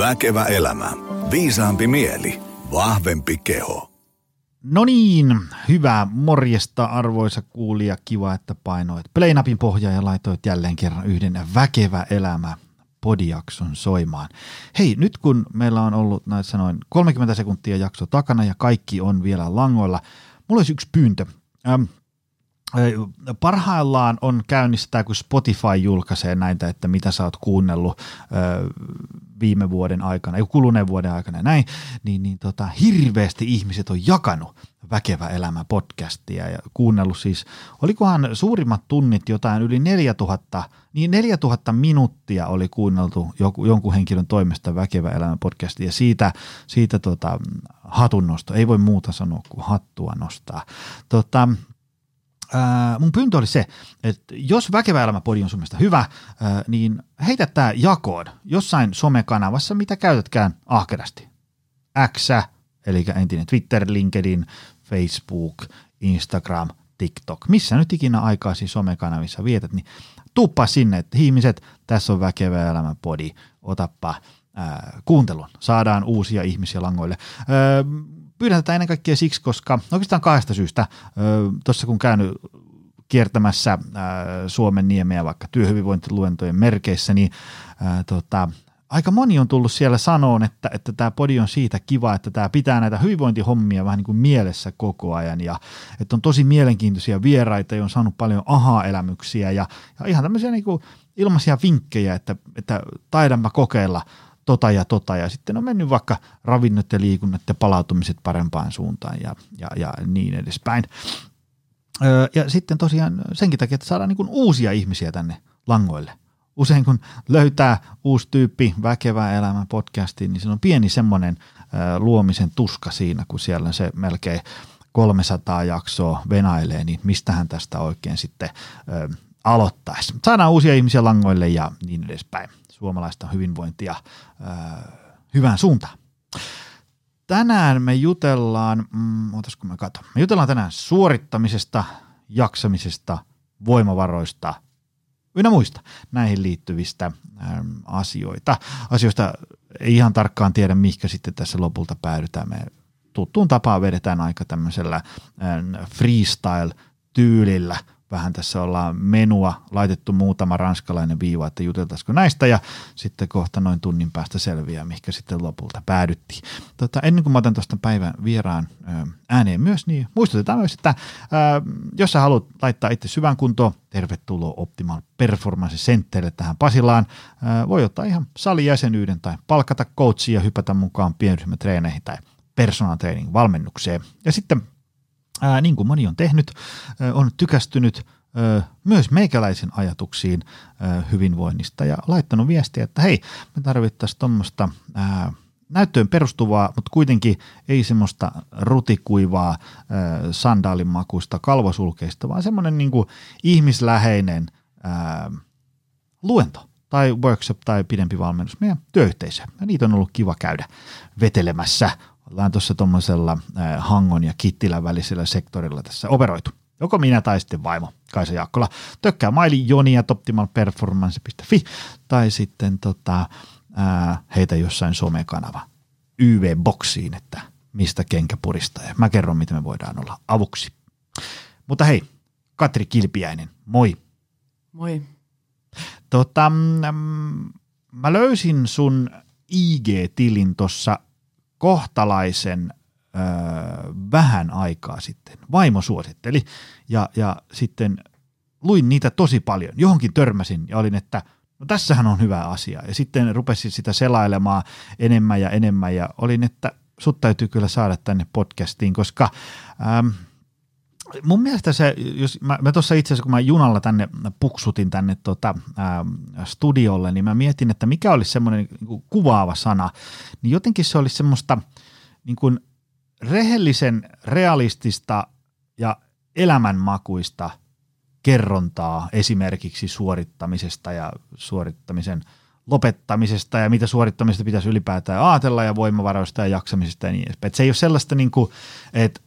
Väkevä elämä. Viisaampi mieli. Vahvempi keho. No niin, hyvää morjesta arvoisa kuulija. Kiva, että painoit Playnapin pohjaa ja laitoit jälleen kerran yhden Väkevä elämä podijakson soimaan. Hei, nyt kun meillä on ollut näissä noin 30 sekuntia jakso takana ja kaikki on vielä langoilla, mulla olisi yksi pyyntö. Ähm, Parhaillaan on käynnissä kun Spotify julkaisee näitä, että mitä sä oot kuunnellut viime vuoden aikana, ei kuluneen vuoden aikana ja näin, niin, niin tota, hirveästi ihmiset on jakanut Väkevä elämä podcastia ja kuunnellut siis, olikohan suurimmat tunnit jotain yli 4000, niin 4000 minuuttia oli kuunneltu joku, jonkun henkilön toimesta Väkevä elämä podcastia ja siitä, siitä tota, hatunnosto, ei voi muuta sanoa kuin hattua nostaa. Tota, Ää, mun pyyntö oli se, että jos Väkevä elämäpodi on sun mielestä hyvä, ää, niin heitä tämä jakoon jossain somekanavassa, mitä käytätkään ahkerasti. X, eli entinen Twitter, LinkedIn, Facebook, Instagram, TikTok, missä nyt ikinä aikaa siis somekanavissa vietät, niin tuppaa sinne, että ihmiset, tässä on Väkevä elämäpodi, otappa ää, kuuntelun, saadaan uusia ihmisiä langoille. Ää, pyydän tätä ennen kaikkea siksi, koska oikeastaan kahdesta syystä. Tuossa kun käynyt kiertämässä Suomen niemeä vaikka työhyvinvointiluentojen merkeissä, niin tota, aika moni on tullut siellä sanoon, että, että tämä podi on siitä kiva, että tämä pitää näitä hyvinvointihommia vähän niin kuin mielessä koko ajan ja että on tosi mielenkiintoisia vieraita ja on saanut paljon aha-elämyksiä ja, ja ihan tämmöisiä niin kuin ilmaisia vinkkejä, että, että taidanpa kokeilla – tota ja tota ja sitten on mennyt vaikka ravinnot ja liikunnat ja palautumiset parempaan suuntaan ja, ja, ja niin edespäin. Öö, ja sitten tosiaan senkin takia, että saadaan niin uusia ihmisiä tänne langoille. Usein kun löytää uusi tyyppi väkevää elämän podcastiin, niin se on pieni semmoinen öö, luomisen tuska siinä, kun siellä se melkein 300 jaksoa venailee, niin mistähän tästä oikein sitten öö, aloittaisi. Saadaan uusia ihmisiä langoille ja niin edespäin suomalaista hyvinvointia äh, hyvään suuntaan. Tänään me jutellaan, mm, otasko mä kato, me jutellaan tänään suorittamisesta, jaksamisesta, voimavaroista ynnä muista näihin liittyvistä ähm, asioita. Asioista ei ihan tarkkaan tiedä, mihinkä sitten tässä lopulta päädytään. Me tuttuun tapaan vedetään aika tämmöisellä ähm, freestyle-tyylillä vähän tässä ollaan menua laitettu muutama ranskalainen viiva, että juteltaisiko näistä ja sitten kohta noin tunnin päästä selviää, mihinkä sitten lopulta päädyttiin. Tota, ennen kuin mä otan tuosta päivän vieraan ääneen myös, niin muistutetaan myös, että ää, jos sä haluat laittaa itse syvän kuntoon, tervetuloa Optimal Performance Centerille tähän Pasilaan. Ää, voi ottaa ihan salijäsenyyden tai palkata coachia ja hypätä mukaan pienryhmätreeneihin tai personal training valmennukseen. Ja sitten ää, niin kuin moni on tehnyt, ää, on tykästynyt ää, myös meikäläisen ajatuksiin ää, hyvinvoinnista ja laittanut viestiä, että hei, me tarvittaisiin tuommoista näyttöön perustuvaa, mutta kuitenkin ei semmoista rutikuivaa ää, sandaalimakuista kalvosulkeista, vaan semmoinen niin kuin ihmisläheinen ää, luento tai workshop tai pidempi valmennus meidän työyhteisöön. Ja niitä on ollut kiva käydä vetelemässä ollaan tuossa tuommoisella Hangon ja Kittilän välisellä sektorilla tässä operoitu. Joko minä tai sitten vaimo Kaisa Jaakkola. Tökkää maili jonia optimalperformance.fi tai sitten tota, ää, heitä jossain somekanava YV-boksiin, että mistä kenkä puristaa. Ja mä kerron, miten me voidaan olla avuksi. Mutta hei, Katri Kilpiäinen, moi. Moi. Tota, mm, mä löysin sun IG-tilin tuossa kohtalaisen ö, vähän aikaa sitten. Vaimo suositteli ja, ja sitten luin niitä tosi paljon. Johonkin törmäsin ja olin, että no tässähän on hyvä asia. Ja sitten rupesin sitä selailemaan enemmän ja enemmän ja olin, että sut täytyy kyllä saada tänne podcastiin, koska ähm, mun mielestä se, jos mä, mä tuossa itse asiassa kun mä junalla tänne puksutin tänne tota, ää, studiolle, niin mä mietin, että mikä olisi semmoinen niin kuvaava sana, niin jotenkin se olisi semmoista niin kuin rehellisen realistista ja elämänmakuista kerrontaa esimerkiksi suorittamisesta ja suorittamisen lopettamisesta ja mitä suorittamisesta pitäisi ylipäätään ajatella ja voimavaroista ja jaksamisesta ja niin edespäin. Et se ei ole sellaista, niin kuin, että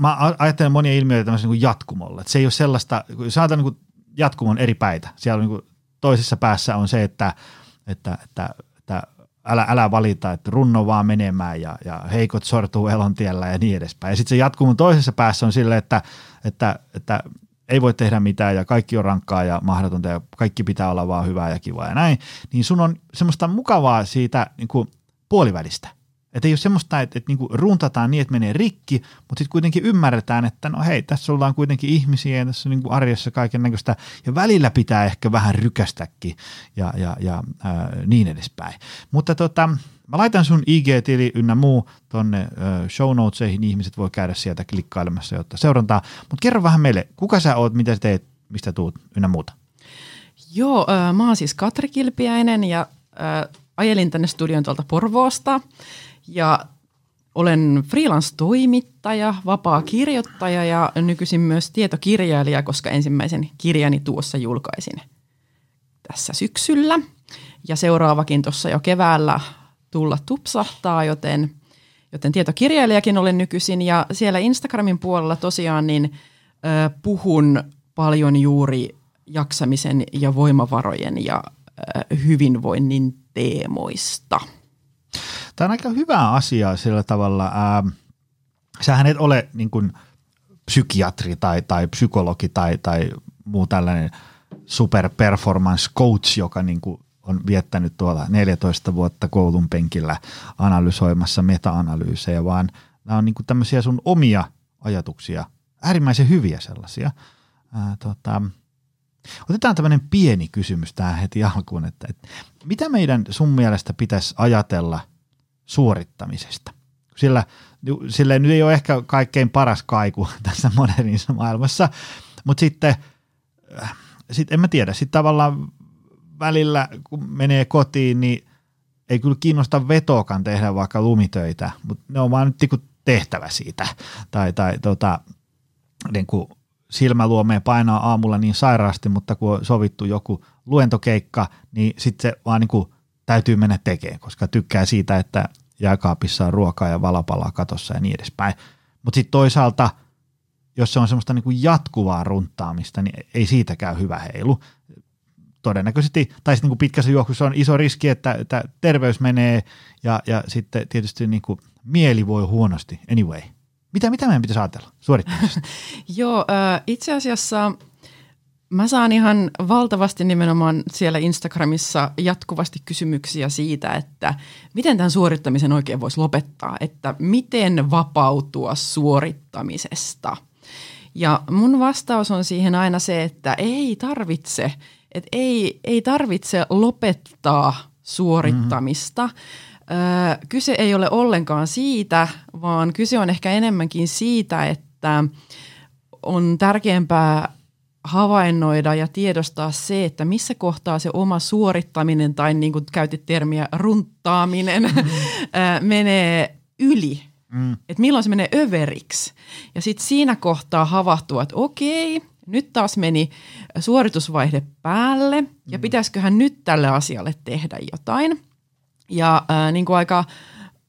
mä ajattelen monia ilmiöitä tämmöisen niin jatkumolla. Että se ei ole sellaista, kun saatan niin jatkumon eri päitä. Siellä niin toisessa päässä on se, että, että, että, että älä, älä valita, että runno vaan menemään ja, ja heikot sortuu elontiellä ja niin edespäin. Ja sitten se jatkuu mun toisessa päässä on silleen, että, että, että ei voi tehdä mitään ja kaikki on rankkaa ja mahdotonta ja kaikki pitää olla vaan hyvää ja kivaa ja näin, niin sun on semmoista mukavaa siitä niin kuin puolivälistä. Että ei ole semmoista, että, että niinku runtataan niin, että menee rikki, mutta sitten kuitenkin ymmärretään, että no hei, tässä ollaan kuitenkin ihmisiä ja tässä on niinku arjessa kaiken näköistä. Ja välillä pitää ehkä vähän rykästäkin ja, ja, ja ää, niin edespäin. Mutta tota, mä laitan sun IG-tili ynnä muu tonne show notesihin, niin ihmiset voi käydä sieltä klikkailemassa, jotta seurantaa. Mutta kerro vähän meille, kuka sä oot, mitä sä teet, mistä tuut ynnä muuta. Joo, äh, mä oon siis Katri Kilpiäinen ja äh, ajelin tänne studion tuolta Porvoosta ja olen freelance-toimittaja, vapaa kirjoittaja ja nykyisin myös tietokirjailija, koska ensimmäisen kirjani tuossa julkaisin tässä syksyllä. Ja seuraavakin tuossa jo keväällä tulla tupsahtaa, joten, joten tietokirjailijakin olen nykyisin. Ja siellä Instagramin puolella tosiaan niin äh, puhun paljon juuri jaksamisen ja voimavarojen ja äh, hyvinvoinnin teemoista – Tämä on aika hyvä asia sillä tavalla. Ää, sähän et ole niin kuin psykiatri tai, tai psykologi tai, tai muu tällainen super performance coach, joka niin kuin on viettänyt tuolla 14 vuotta koulun penkillä analysoimassa meta-analyysejä, vaan nämä on niin kuin tämmöisiä sun omia ajatuksia, äärimmäisen hyviä sellaisia. Ää, tota, otetaan tämmöinen pieni kysymys tähän heti alkuun, että, että mitä meidän sun mielestä pitäisi ajatella suorittamisesta. Sillä, sillä nyt ei ole ehkä kaikkein paras kaiku tässä modernissa maailmassa, mutta sitten, äh, sit en mä tiedä, sitten tavallaan välillä kun menee kotiin, niin ei kyllä kiinnosta vetokan tehdä vaikka lumitöitä, mutta ne on vaan nyt niin tehtävä siitä. Tai, tai tota, niin kuin silmäluomeen painaa aamulla niin sairaasti, mutta kun on sovittu joku luentokeikka, niin sitten se vaan niin kuin täytyy mennä tekemään, koska tykkää siitä, että jääkaapissa on ruokaa ja valapalaa katossa ja niin edespäin. Mutta sitten toisaalta, jos se on semmoista niin kuin jatkuvaa runtaamista, niin ei siitäkään hyvä heilu. Todennäköisesti, tai sitten niin pitkässä juoksussa on iso riski, että, että terveys menee ja, ja sitten tietysti niin kuin mieli voi huonosti anyway. Mitä, mitä meidän pitäisi ajatella suorittamisesta? Joo, itse asiassa Mä saan ihan valtavasti nimenomaan siellä Instagramissa jatkuvasti kysymyksiä siitä, että miten tämän suorittamisen oikein voisi lopettaa, että miten vapautua suorittamisesta. Ja mun vastaus on siihen aina se, että ei tarvitse, että ei, ei tarvitse lopettaa suorittamista. Mm-hmm. Kyse ei ole ollenkaan siitä, vaan kyse on ehkä enemmänkin siitä, että on tärkeämpää havainnoida ja tiedostaa se, että missä kohtaa se oma suorittaminen tai niin kuin käytit termiä runttaaminen mm. menee yli. Mm. Että milloin se menee överiksi. Ja sitten siinä kohtaa havahtua, että okei, nyt taas meni suoritusvaihde päälle ja mm. pitäisiköhän nyt tälle asialle tehdä jotain. Ja äh, niin kuin aika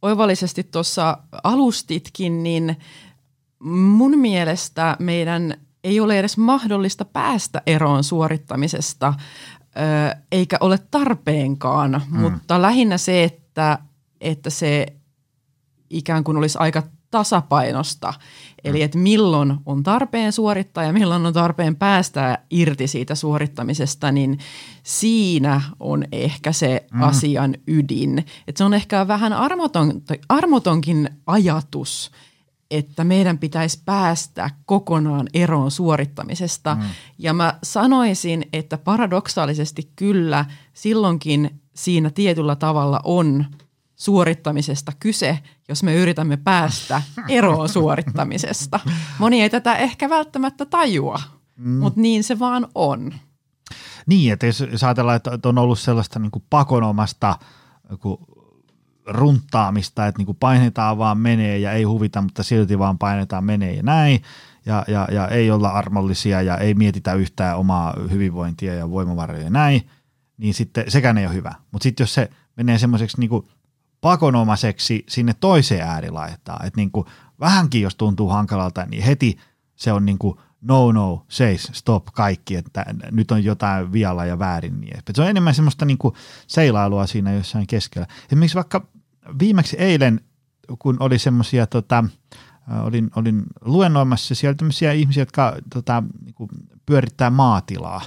oivallisesti tuossa alustitkin, niin mun mielestä meidän – ei ole edes mahdollista päästä eroon suorittamisesta, eikä ole tarpeenkaan, mm. mutta lähinnä se, että, että se ikään kuin olisi aika tasapainosta. Eli mm. että milloin on tarpeen suorittaa ja milloin on tarpeen päästä irti siitä suorittamisesta, niin siinä on ehkä se mm. asian ydin. Että se on ehkä vähän armoton, armotonkin ajatus, että meidän pitäisi päästä kokonaan eroon suorittamisesta. Mm. Ja mä sanoisin, että paradoksaalisesti kyllä silloinkin siinä tietyllä tavalla on suorittamisesta kyse, jos me yritämme päästä eroon suorittamisesta. Moni ei tätä ehkä välttämättä tajua, mm. mutta niin se vaan on. Niin, että jos ajatellaan, että on ollut sellaista niin kuin pakonomasta runttaamista, että niin kuin painetaan vaan menee ja ei huvita, mutta silti vaan painetaan menee ja näin. Ja, ja, ja ei olla armollisia ja ei mietitä yhtään omaa hyvinvointia ja voimavaroja ja näin, niin sitten sekään ei ole hyvä. Mutta sitten jos se menee semmoiseksi niin kuin pakonomaiseksi sinne toiseen äärilaittaan, että niin kuin vähänkin jos tuntuu hankalalta, niin heti se on niin kuin no no, seis, stop, kaikki, että nyt on jotain vialla ja väärin. Niin Se on enemmän semmoista niin kuin seilailua siinä jossain keskellä. Esimerkiksi vaikka viimeksi eilen, kun oli semmoisia tota, olin, olin luennoimassa siellä tämmöisiä ihmisiä, jotka tota, niin kuin pyörittää maatilaa.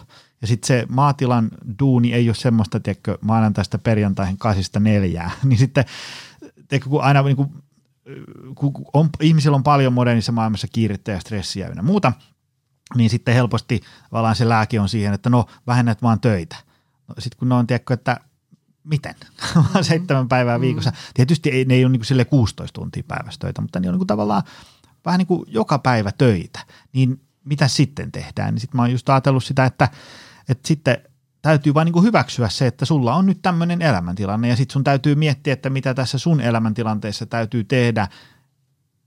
Ja sitten se maatilan duuni ei ole semmoista, tiedätkö, maanantaista perjantaihin kasista neljää. niin sitten, tiedätkö, kun aina niin kuin, kun on, ihmisillä on paljon modernissa maailmassa kiirettä ja stressiä ja muuta, niin sitten helposti tavallaan se lääke on siihen, että no vähennät vaan töitä. No, sitten kun ne on, tiedätkö, että miten? Vaan seitsemän päivää viikossa. Mm. Tietysti ei, ne ei ole niin kuin 16 tuntia päivässä töitä, mutta ne on niin kuin tavallaan vähän niin kuin joka päivä töitä. Niin mitä sitten tehdään? Niin sitten mä oon just ajatellut sitä, että, että sitten täytyy vain niin hyväksyä se, että sulla on nyt tämmöinen elämäntilanne ja sitten sun täytyy miettiä, että mitä tässä sun elämäntilanteessa täytyy tehdä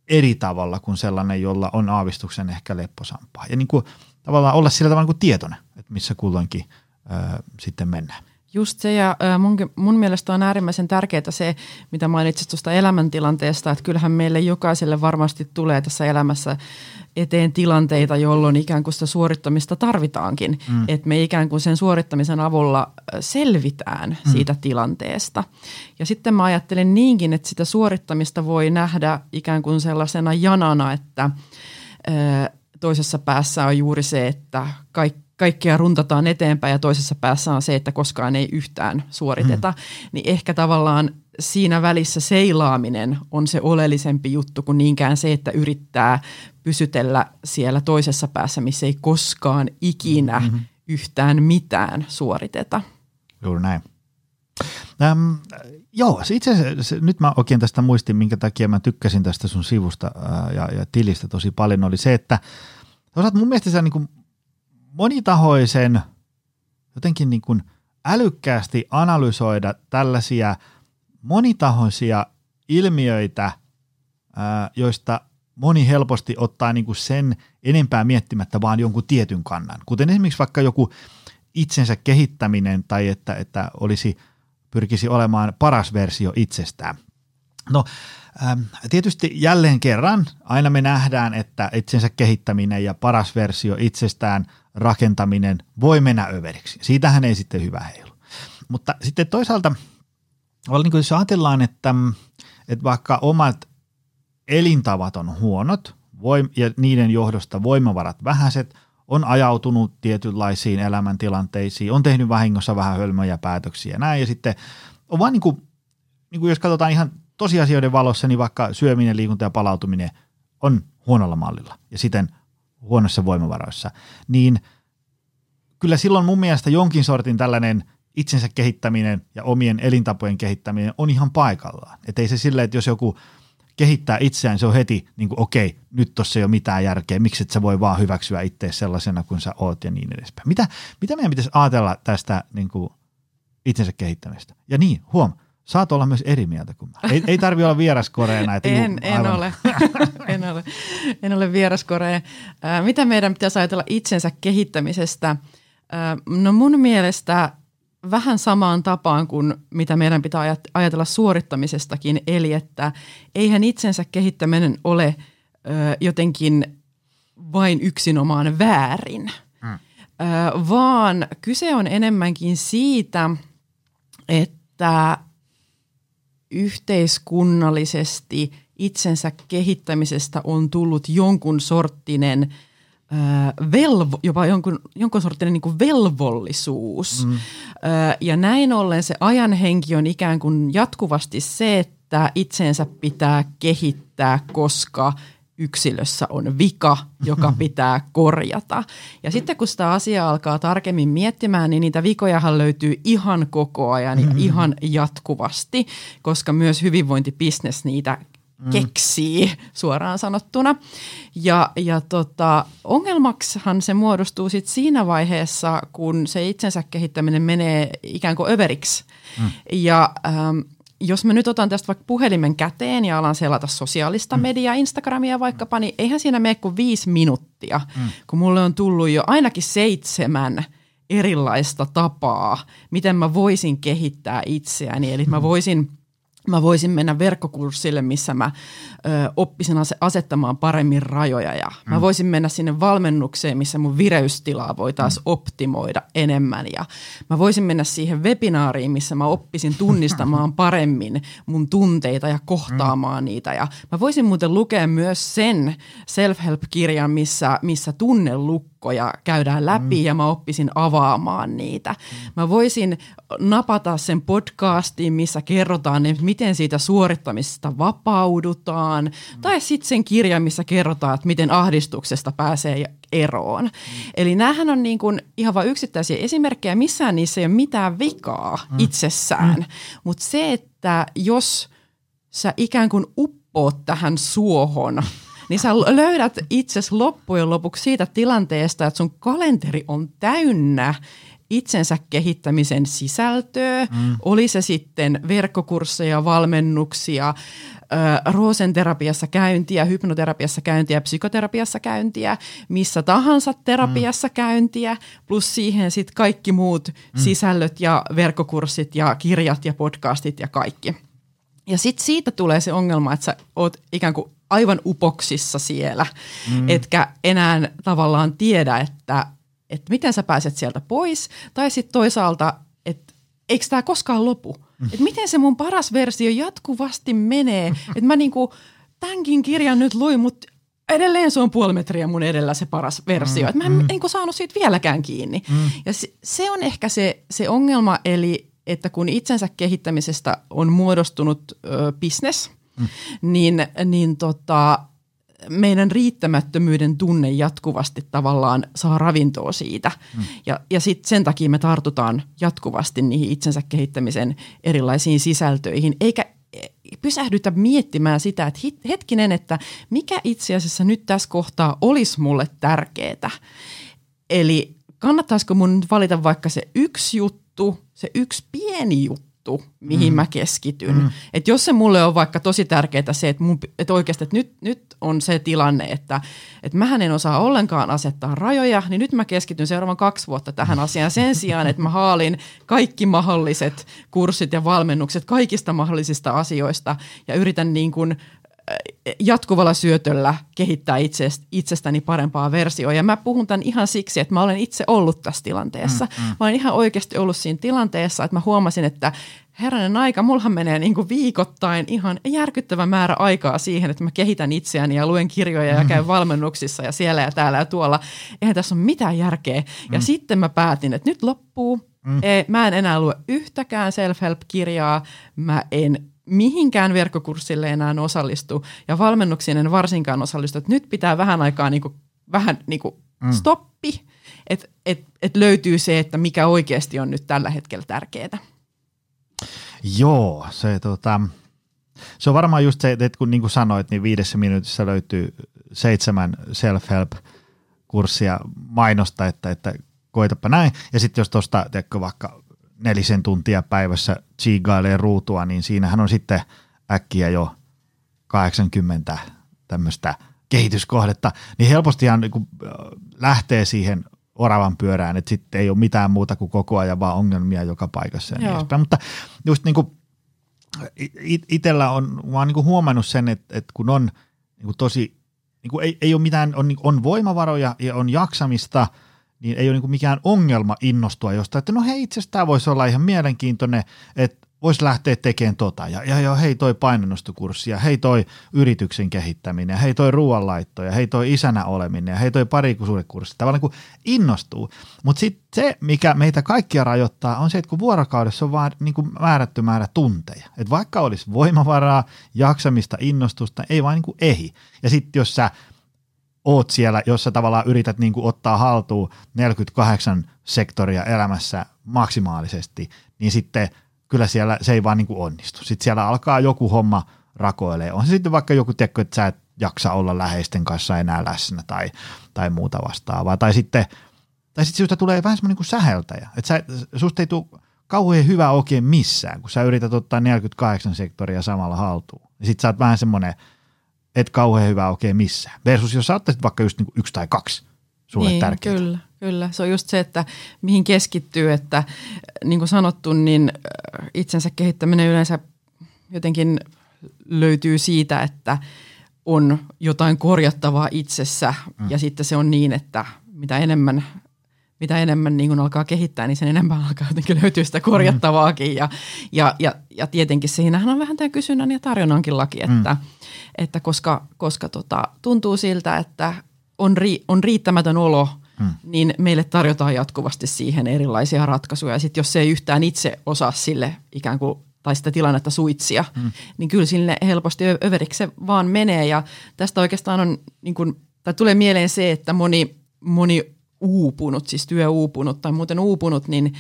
eri tavalla kuin sellainen, jolla on aavistuksen ehkä lepposampaa. Ja niin kuin, tavallaan olla sillä tavalla niin kuin tietoinen, että missä kulloinkin ö, sitten mennään. Just se, ja mun, mun mielestä on äärimmäisen tärkeää se, mitä mainitsit tuosta elämäntilanteesta, että kyllähän meille jokaiselle varmasti tulee tässä elämässä eteen tilanteita, jolloin ikään kuin sitä suorittamista tarvitaankin. Mm. Että me ikään kuin sen suorittamisen avulla selvitään mm. siitä tilanteesta. Ja sitten mä ajattelen niinkin, että sitä suorittamista voi nähdä ikään kuin sellaisena janana, että toisessa päässä on juuri se, että kaikki kaikkea runtataan eteenpäin ja toisessa päässä on se, että koskaan ei yhtään suoriteta, hmm. niin ehkä tavallaan siinä välissä seilaaminen on se oleellisempi juttu kuin niinkään se, että yrittää pysytellä siellä toisessa päässä, missä ei koskaan ikinä mm-hmm. yhtään mitään suoriteta. Juuri näin. Ähm, joo, itse asiassa nyt mä oikein tästä muistin, minkä takia mä tykkäsin tästä sun sivusta ää, ja, ja tilistä tosi paljon, oli se, että toisaalta mun mielestä sä niin monitahoisen jotenkin niin kuin älykkäästi analysoida tällaisia monitahoisia ilmiöitä, joista moni helposti ottaa niin kuin sen enempää miettimättä vaan jonkun tietyn kannan. Kuten esimerkiksi vaikka joku itsensä kehittäminen tai että, että olisi, pyrkisi olemaan paras versio itsestään. No tietysti jälleen kerran aina me nähdään, että itsensä kehittäminen ja paras versio itsestään rakentaminen voi mennä överiksi. Siitähän ei sitten hyvä heilu. Mutta sitten toisaalta, niin jos ajatellaan, että, että vaikka omat elintavat on huonot ja niiden johdosta voimavarat vähäiset, on ajautunut tietynlaisiin elämäntilanteisiin, on tehnyt vahingossa vähän hölmöjä päätöksiä ja näin, ja sitten on vaan niin kuin, niin kuin jos katsotaan ihan tosiasioiden valossa, niin vaikka syöminen, liikunta ja palautuminen on huonolla mallilla ja siten huonossa voimavaroissa, niin kyllä silloin mun mielestä jonkin sortin tällainen itsensä kehittäminen ja omien elintapojen kehittäminen on ihan paikallaan. Että ei se silleen, että jos joku kehittää itseään, se on heti niin kuin okei, nyt tuossa ei ole mitään järkeä, miksi et sä voi vaan hyväksyä itse sellaisena kuin sä oot ja niin edespäin. Mitä, mitä meidän pitäisi ajatella tästä niin kuin itsensä kehittämistä? Ja niin, huom, Saat olla myös eri mieltä kuin mä. Ei, ei tarvi olla vieraskoreena. Että en, juu, en, ole. en ole. En ole vieraskorea. mitä meidän pitäisi ajatella itsensä kehittämisestä? no mun mielestä vähän samaan tapaan kuin mitä meidän pitää ajatella suorittamisestakin, eli että eihän itsensä kehittäminen ole jotenkin vain yksinomaan väärin, hmm. vaan kyse on enemmänkin siitä, että yhteiskunnallisesti itsensä kehittämisestä on tullut jonkun sorttinen velvo, jopa jonkun, jonkun sorttinen niin velvollisuus. Mm. ja näin ollen se ajan henki on ikään kuin jatkuvasti se, että itsensä pitää kehittää, koska yksilössä on vika, joka pitää korjata. Ja sitten kun sitä asiaa alkaa tarkemmin miettimään, niin niitä vikojahan löytyy ihan koko ajan ja mm-hmm. ihan jatkuvasti, koska myös hyvinvointibisnes niitä mm. keksii suoraan sanottuna. Ja, ja tota, ongelmaksihan se muodostuu sit siinä vaiheessa, kun se itsensä kehittäminen menee ikään kuin överiksi. Mm. Ja ähm, jos mä nyt otan tästä vaikka puhelimen käteen ja alan selata sosiaalista mm. mediaa, Instagramia vaikkapa, niin eihän siinä mene kuin viisi minuuttia, mm. kun mulle on tullut jo ainakin seitsemän erilaista tapaa, miten mä voisin kehittää itseäni. Eli mä mm. voisin Mä voisin mennä verkkokurssille, missä mä ö, oppisin asettamaan paremmin rajoja ja mm. mä voisin mennä sinne valmennukseen, missä mun vireystilaa voitaisiin mm. optimoida enemmän ja mä voisin mennä siihen webinaariin, missä mä oppisin tunnistamaan paremmin mun tunteita ja kohtaamaan mm. niitä ja mä voisin muuten lukea myös sen self-help-kirjan, missä, missä tunnelukkoja käydään läpi mm. ja mä oppisin avaamaan niitä. Mm. Mä voisin napata sen podcastiin, missä kerrotaan, että miten siitä suorittamista vapaudutaan, mm. tai sitten sen kirjan, missä kerrotaan, että miten ahdistuksesta pääsee eroon. Mm. Eli näähän on niin kuin ihan vain yksittäisiä esimerkkejä, missään niissä ei ole mitään vikaa mm. itsessään, mm. mutta se, että jos sä ikään kuin uppoot tähän suohon, niin sä löydät itsesi loppujen lopuksi siitä tilanteesta, että sun kalenteri on täynnä itsensä kehittämisen sisältöä, mm. oli se sitten verkkokursseja, valmennuksia, roosenterapiassa käyntiä, hypnoterapiassa käyntiä, psykoterapiassa käyntiä, missä tahansa terapiassa mm. käyntiä, plus siihen sitten kaikki muut mm. sisällöt ja verkkokurssit ja kirjat ja podcastit ja kaikki. Ja sitten siitä tulee se ongelma, että sä oot ikään kuin aivan upoksissa siellä, mm. etkä enää tavallaan tiedä, että että miten sä pääset sieltä pois, tai sitten toisaalta, että eikö tämä koskaan lopu. Että miten se mun paras versio jatkuvasti menee. Että mä niinku tämänkin kirjan nyt luin, mutta edelleen se on puoli metriä mun edellä se paras versio. Mm, että mä en mm. niinku saanut siitä vieläkään kiinni. Mm. Ja se, se on ehkä se, se ongelma, eli että kun itsensä kehittämisestä on muodostunut ö, business, mm. niin, niin tota, meidän riittämättömyyden tunne jatkuvasti tavallaan saa ravintoa siitä. Mm. Ja, ja sitten sen takia me tartutaan jatkuvasti niihin itsensä kehittämisen erilaisiin sisältöihin, eikä pysähdytä miettimään sitä, että hetkinen, että mikä itse asiassa nyt tässä kohtaa olisi mulle tärkeää. Eli kannattaisiko mun valita vaikka se yksi juttu, se yksi pieni juttu, juttu, mihin mm. mä keskityn. Mm. Et jos se mulle on vaikka tosi tärkeää se, että, mun, että oikeasti että nyt, nyt on se tilanne, että, että mähän en osaa ollenkaan asettaa rajoja, niin nyt mä keskityn seuraavan kaksi vuotta tähän asiaan sen sijaan, että mä haalin kaikki mahdolliset kurssit ja valmennukset kaikista mahdollisista asioista ja yritän niin kuin jatkuvalla syötöllä kehittää itsestäni parempaa versioa. Ja mä puhun tämän ihan siksi, että mä olen itse ollut tässä tilanteessa. Mm, mm. Mä olen ihan oikeasti ollut siinä tilanteessa, että mä huomasin, että herranen aika, mullahan menee niin kuin viikoittain ihan järkyttävä määrä aikaa siihen, että mä kehitän itseäni ja luen kirjoja ja käyn valmennuksissa ja siellä ja täällä ja tuolla. Eihän tässä ole mitään järkeä. Ja mm. sitten mä päätin, että nyt loppuu. Mm. Mä en enää lue yhtäkään self-help-kirjaa. Mä en mihinkään verkkokurssille enää osallistu ja valmennuksiin en varsinkaan osallistu. Että nyt pitää vähän aikaa niin kuin, vähän niin kuin mm. stoppi, että et, et löytyy se, että mikä oikeasti on nyt tällä hetkellä tärkeää. Joo, se, tota, se on varmaan just se, että kun niin kuin sanoit, niin viidessä minuutissa löytyy seitsemän self-help-kurssia mainosta, että, että koitapa näin. Ja sitten jos tuosta, vaikka nelisen tuntia päivässä chiigailee ruutua, niin siinähän on sitten äkkiä jo 80 tämmöistä kehityskohdetta, niin helpostihan niin lähtee siihen oravan pyörään, että sitten ei ole mitään muuta kuin koko ajan vaan ongelmia joka paikassa ja niin edespäin. Mutta just niin kuin itsellä on, mä oon niin kuin huomannut sen, että, että kun on niin kuin tosi, niin kuin ei, ei ole mitään, on, on voimavaroja ja on jaksamista – niin ei ole niin mikään ongelma innostua jostain, että no hei itse asiassa tämä voisi olla ihan mielenkiintoinen, että voisi lähteä tekemään tota, ja, ja, ja hei toi painonnostokurssi, ja hei toi yrityksen kehittäminen, ja hei toi ruoanlaitto, ja hei toi isänä oleminen, ja hei toi parikuisuudekurssi, tavallaan kuin innostuu. Mutta sitten se, mikä meitä kaikkia rajoittaa, on se, että kun vuorokaudessa on vaan niin kuin määrätty määrä tunteja, että vaikka olisi voimavaraa, jaksamista, innostusta, ei vaan niin kuin ehi. Ja sitten jos sä oot siellä, jossa tavallaan yrität niin kuin ottaa haltuun 48 sektoria elämässä maksimaalisesti, niin sitten kyllä siellä se ei vaan niin kuin onnistu. Sitten siellä alkaa joku homma rakoilee. On se sitten vaikka joku tekko, että sä et jaksa olla läheisten kanssa enää läsnä tai, tai muuta vastaavaa. Tai sitten, tai sitten sinusta tulee vähän semmoinen kuin säheltäjä. Että sä, susta ei tule kauhean hyvä oikein missään, kun sä yrität ottaa 48 sektoria samalla haltuun. Sitten sä oot vähän semmoinen – et kauhean hyvä oikein missään. Versus jos sä ottaisit vaikka just niin yksi tai kaksi sulle niin, tärkeää. Kyllä, kyllä. Se on just se, että mihin keskittyy, että niin kuin sanottu, niin äh, itsensä kehittäminen yleensä jotenkin löytyy siitä, että on jotain korjattavaa itsessä mm. ja sitten se on niin, että mitä enemmän mitä enemmän niin kun alkaa kehittää, niin sen enemmän alkaa jotenkin löytyä sitä korjattavaakin. Ja, ja, ja, ja tietenkin siinähän on vähän tämä kysynnän ja tarjonnankin laki, että, mm. että koska, koska tota, tuntuu siltä, että on, ri, on riittämätön olo, mm. niin meille tarjotaan jatkuvasti siihen erilaisia ratkaisuja. Ja sitten jos se ei yhtään itse osaa sille ikään kuin tai sitä tilannetta suitsia, mm. niin kyllä sille helposti överiksi se vaan menee. Ja tästä oikeastaan on, niin kuin, tai tulee mieleen se, että moni, moni uupunut, siis työuupunut tai muuten uupunut, niin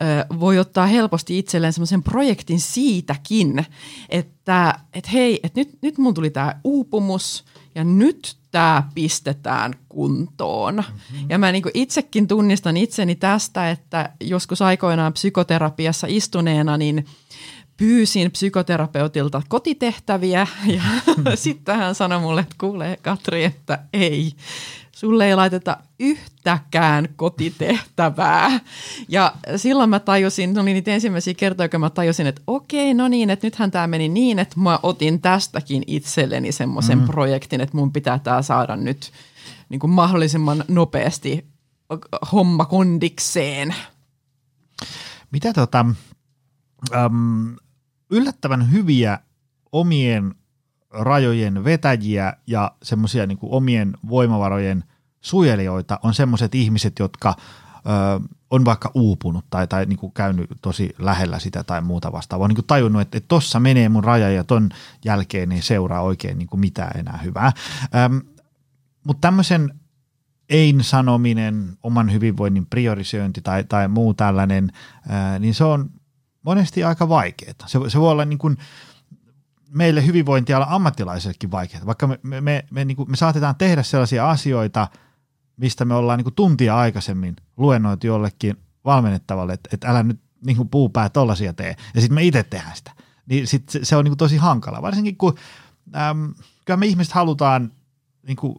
ö, voi ottaa helposti itselleen semmoisen projektin siitäkin, että et hei, että nyt, nyt mun tuli tämä uupumus ja nyt tämä pistetään kuntoon. Mm-hmm. Ja mä niin itsekin tunnistan itseni tästä, että joskus aikoinaan psykoterapiassa istuneena, niin pyysin psykoterapeutilta kotitehtäviä ja sitten hän sanoi mulle, että kuulee Katri, että ei, sulle ei laiteta yhtäkään kotitehtävää. Ja silloin mä tajusin, no niin niitä ensimmäisiä kertoja, kun mä tajusin, että okei, no niin, että nythän tämä meni niin, että mä otin tästäkin itselleni semmoisen mm. projektin, että mun pitää tämä saada nyt niin kuin mahdollisimman nopeasti homma kondikseen. Mitä tota, äm, yllättävän hyviä omien rajojen vetäjiä ja semmoisia niin omien voimavarojen suojelijoita on semmoiset ihmiset, jotka ö, on vaikka uupunut tai, tai niin kuin käynyt tosi lähellä sitä tai muuta vastaavaa. On niin kuin tajunnut, että, että tossa menee mun raja ja ton jälkeen ei seuraa oikein niin kuin mitään enää hyvää. Mutta tämmöisen ein sanominen, oman hyvinvoinnin priorisointi tai, tai muu tällainen, ää, niin se on monesti aika vaikeaa. Se, se voi olla niin kuin, meille hyvinvointialan ammattilaisillekin vaikeaa, vaikka me, me, me, me, niin kuin, me saatetaan tehdä sellaisia asioita, mistä me ollaan niin kuin tuntia aikaisemmin luennoitu jollekin valmennettavalle, että, että älä nyt niin kuin puupää tollaisia tee, ja sitten me itse tehdään sitä. Niin sit se, se on niin kuin tosi hankala, varsinkin kun äm, kyllä me ihmiset halutaan niin kuin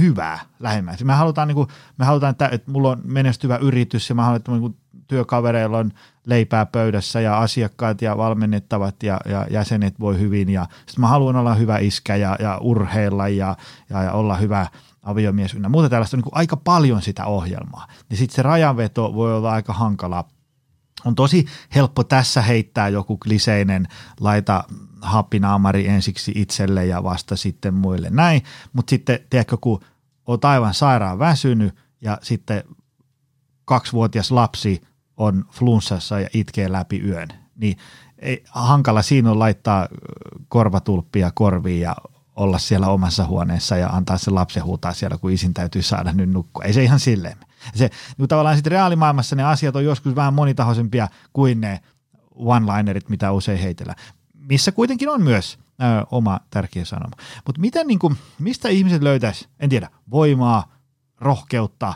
hyvää lähemmäs. Me halutaan, niin kuin, me halutaan että, että mulla on menestyvä yritys ja mä haluan, että niin työkavereilla on leipää pöydässä ja asiakkaat ja valmennettavat ja, ja jäsenet voi hyvin ja sitten mä haluan olla hyvä iskä ja, ja urheilla ja, ja, ja olla hyvä aviomies ynnä muuta tällaista on niin aika paljon sitä ohjelmaa. Ja sitten se rajanveto voi olla aika hankala. On tosi helppo tässä heittää joku kliseinen laita happinaamari ensiksi itselle ja vasta sitten muille näin, mutta sitten tiedätkö, kun oot aivan sairaan väsynyt ja sitten kaksivuotias lapsi on flunssassa ja itkee läpi yön, niin ei, hankala siinä on laittaa korvatulppia korviin ja olla siellä omassa huoneessa ja antaa se lapsen huutaa siellä, kun isin täytyy saada nyt nukkua. Ei se ihan silleen. Se, niin tavallaan sitten reaalimaailmassa ne asiat on joskus vähän monitahoisempia kuin ne one-linerit, mitä usein heitellään. Missä kuitenkin on myös ö, oma tärkeä sanoma. Mutta miten, niin kuin, mistä ihmiset löytäisi, en tiedä, voimaa, rohkeutta,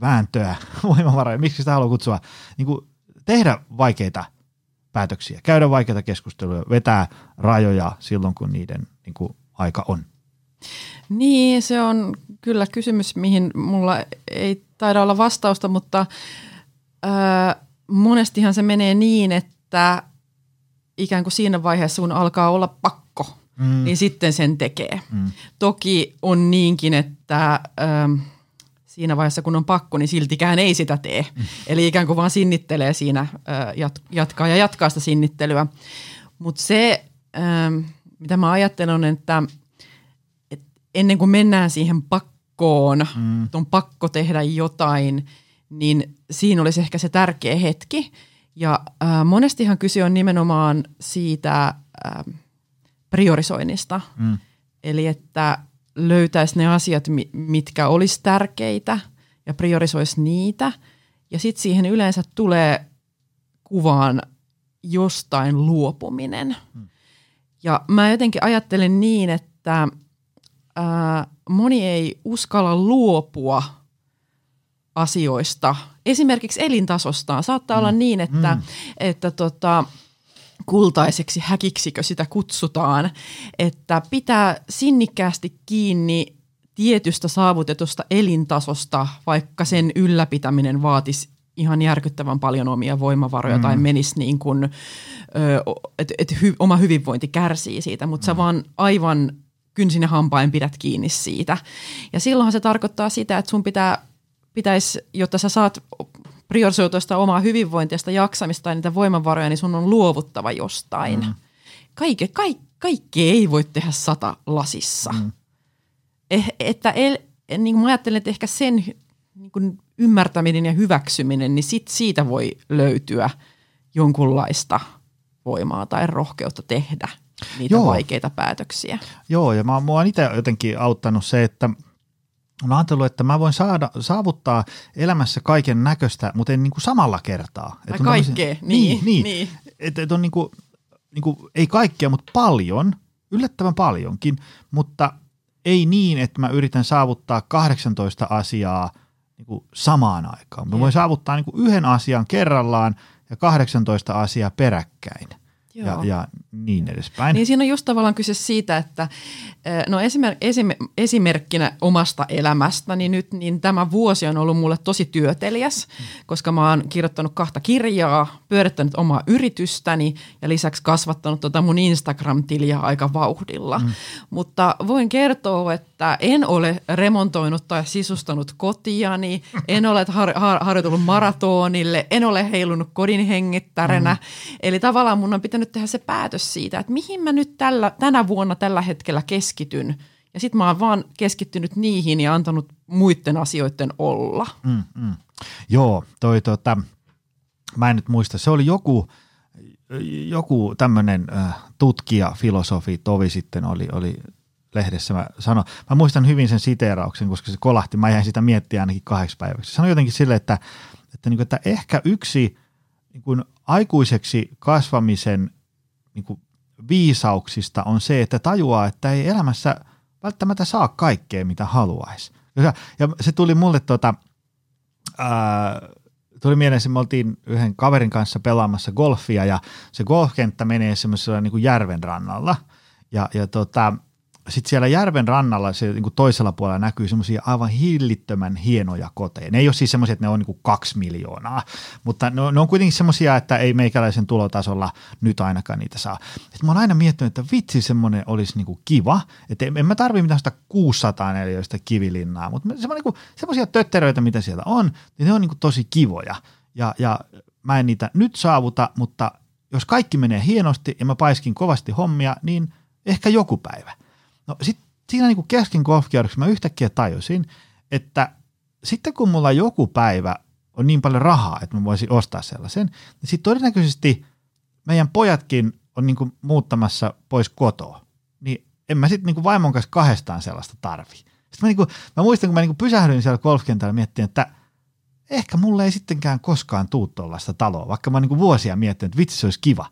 vääntöä, voimavaroja, miksi sitä haluaa kutsua, niin kuin tehdä vaikeita päätöksiä, käydä vaikeita keskusteluja, vetää rajoja silloin, kun niiden niin kuin, aika on. Niin, se on kyllä kysymys, mihin mulla ei taida olla vastausta, mutta äh, monestihan se menee niin, että ikään kuin siinä vaiheessa sun alkaa olla pakko, mm. niin sitten sen tekee. Mm. Toki on niinkin, että... Äh, siinä vaiheessa, kun on pakko, niin siltikään ei sitä tee. Mm. Eli ikään kuin vaan sinnittelee siinä, jat, jatkaa ja jatkaa sitä sinnittelyä. Mutta se, mitä mä ajattelen, on, että, että ennen kuin mennään siihen pakkoon, mm. on pakko tehdä jotain, niin siinä olisi ehkä se tärkeä hetki. Ja äh, monestihan kyse on nimenomaan siitä äh, priorisoinnista. Mm. Eli että löytäisi ne asiat, mitkä olisi tärkeitä ja priorisoisi niitä. Ja sitten siihen yleensä tulee kuvaan jostain luopuminen. Hmm. Ja mä jotenkin ajattelen niin, että ää, moni ei uskalla luopua asioista, esimerkiksi elintasostaan. Saattaa hmm. olla niin, että, hmm. että tota, kultaiseksi häkiksikö sitä kutsutaan, että pitää sinnikkäästi kiinni tietystä saavutetusta elintasosta, vaikka sen ylläpitäminen vaatisi ihan järkyttävän paljon omia voimavaroja mm. tai menisi niin kuin, että et hy, oma hyvinvointi kärsii siitä, mutta mm. sä vaan aivan kynsin ja hampain pidät kiinni siitä. Ja silloinhan se tarkoittaa sitä, että sun pitää, pitäisi, jotta sä saat priorisoitua sitä omaa hyvinvointia, sitä jaksamista tai niitä voimavaroja, niin sun on luovuttava jostain. Mm. Kaikki, kaikki, kaikki ei voi tehdä sata lasissa. Mm. Eh, että el, niin mä ajattelen, että ehkä sen niin kuin ymmärtäminen ja hyväksyminen, niin sit siitä voi löytyä jonkunlaista voimaa tai rohkeutta tehdä niitä Joo. vaikeita päätöksiä. Joo, ja mä, mua on itse jotenkin auttanut se, että on ajatellut, että mä voin saada, saavuttaa elämässä kaiken näköistä, mutta en niin kuin samalla kertaa. Että kaikkea, niin. Niin, niin. niin. Että et on niin kuin, niin kuin, ei kaikkea, mutta paljon, yllättävän paljonkin, mutta ei niin, että mä yritän saavuttaa 18 asiaa niin kuin samaan aikaan. Mä voin saavuttaa niin kuin yhden asian kerrallaan ja 18 asiaa peräkkäin – ja, ja niin edespäin. Niin siinä on just tavallaan kyse siitä, että no esimer- esim- esimerkkinä omasta elämästä, niin nyt niin tämä vuosi on ollut mulle tosi työteliäs, mm. koska mä oon kirjoittanut kahta kirjaa, pyörittänyt omaa yritystäni ja lisäksi kasvattanut tota mun Instagram-tiliä aika vauhdilla. Mm. Mutta voin kertoa, että en ole remontoinut tai sisustanut kotiani, en ole har- har- harjoitellut maratonille, en ole heilunut kodin hengittäränä. Mm. Eli tavallaan mun on pitänyt tehdä se päätös siitä, että mihin mä nyt tällä, tänä vuonna tällä hetkellä keskityn. Ja sitten mä oon vaan keskittynyt niihin ja antanut muiden asioiden olla. Mm, mm. Joo, toi tota, mä en nyt muista, se oli joku, joku tämmöinen äh, tutkija, filosofi, tovi sitten oli, oli lehdessä mä sano, mä muistan hyvin sen siteerauksen, koska se kolahti, mä jäin sitä miettiä ainakin kahdeksi päiväksi. Sano jotenkin silleen, että, että, niin kuin, että ehkä yksi niin kuin aikuiseksi kasvamisen niin kuin viisauksista on se, että tajuaa, että ei elämässä välttämättä saa kaikkea, mitä haluaisi. Ja, se tuli mulle tota, ää, tuli mieleen, että me oltiin yhden kaverin kanssa pelaamassa golfia ja se golfkenttä menee semmoisella niin järven rannalla. Ja, ja tota, sitten siellä järven rannalla se niin kuin toisella puolella näkyy semmoisia aivan hillittömän hienoja koteja. Ne ei ole siis semmoisia, että ne on niin kuin kaksi miljoonaa, mutta ne on, ne on kuitenkin semmoisia, että ei meikäläisen tulotasolla nyt ainakaan niitä saa. Et mä oon aina miettinyt, että vitsi semmoinen olisi niin kuin kiva, että en, mä tarvitse mitään sitä 600 neliöistä kivilinnaa, mutta semmoisia niin tötteröitä, mitä siellä on, niin ne on niin kuin tosi kivoja. Ja, ja mä en niitä nyt saavuta, mutta jos kaikki menee hienosti ja mä paiskin kovasti hommia, niin ehkä joku päivä – No sit siinä niin kuin kesken golfkierroksessa mä yhtäkkiä tajusin, että sitten kun mulla joku päivä on niin paljon rahaa, että mä voisin ostaa sellaisen, niin sitten todennäköisesti meidän pojatkin on niin kuin muuttamassa pois kotoa. Niin en mä sitten niin vaimon kanssa kahdestaan sellaista tarvi. Sitten mä, niin kuin, mä muistan, kun mä niin kuin pysähdyin siellä golfkentällä miettimään, että ehkä mulle ei sittenkään koskaan tuu tuollaista taloa, vaikka mä oon niin vuosia miettinyt, että vitsi se olisi kiva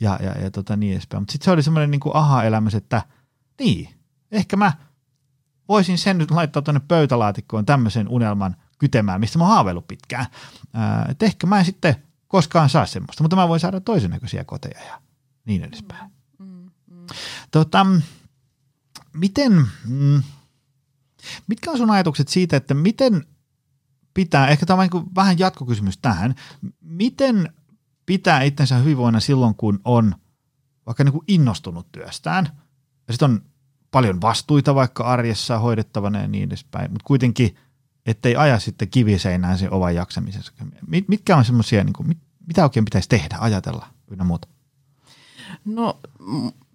ja, ja, ja tota niin edespäin. Mutta sitten se oli semmoinen niin aha-elämys, että niin, ehkä mä voisin sen nyt laittaa tuonne pöytälaatikkoon tämmöisen unelman kytemään, mistä mä oon haaveillut pitkään. että ehkä mä en sitten koskaan saa semmoista, mutta mä voin saada toisen näköisiä koteja ja niin edespäin. Mm, mm. Tota, miten, mm, mitkä on sun ajatukset siitä, että miten pitää, ehkä tämä on niin vähän jatkokysymys tähän, miten pitää itsensä hyvinvoina silloin, kun on vaikka niin kuin innostunut työstään, ja sitten on paljon vastuita vaikka arjessa hoidettavana ja niin edespäin, mutta kuitenkin, ettei aja sitten kiviseinään sen ovan jaksamisensa. Mitkä on semmoisia, niin kuin, mitä oikein pitäisi tehdä, ajatella ynnä muuta? No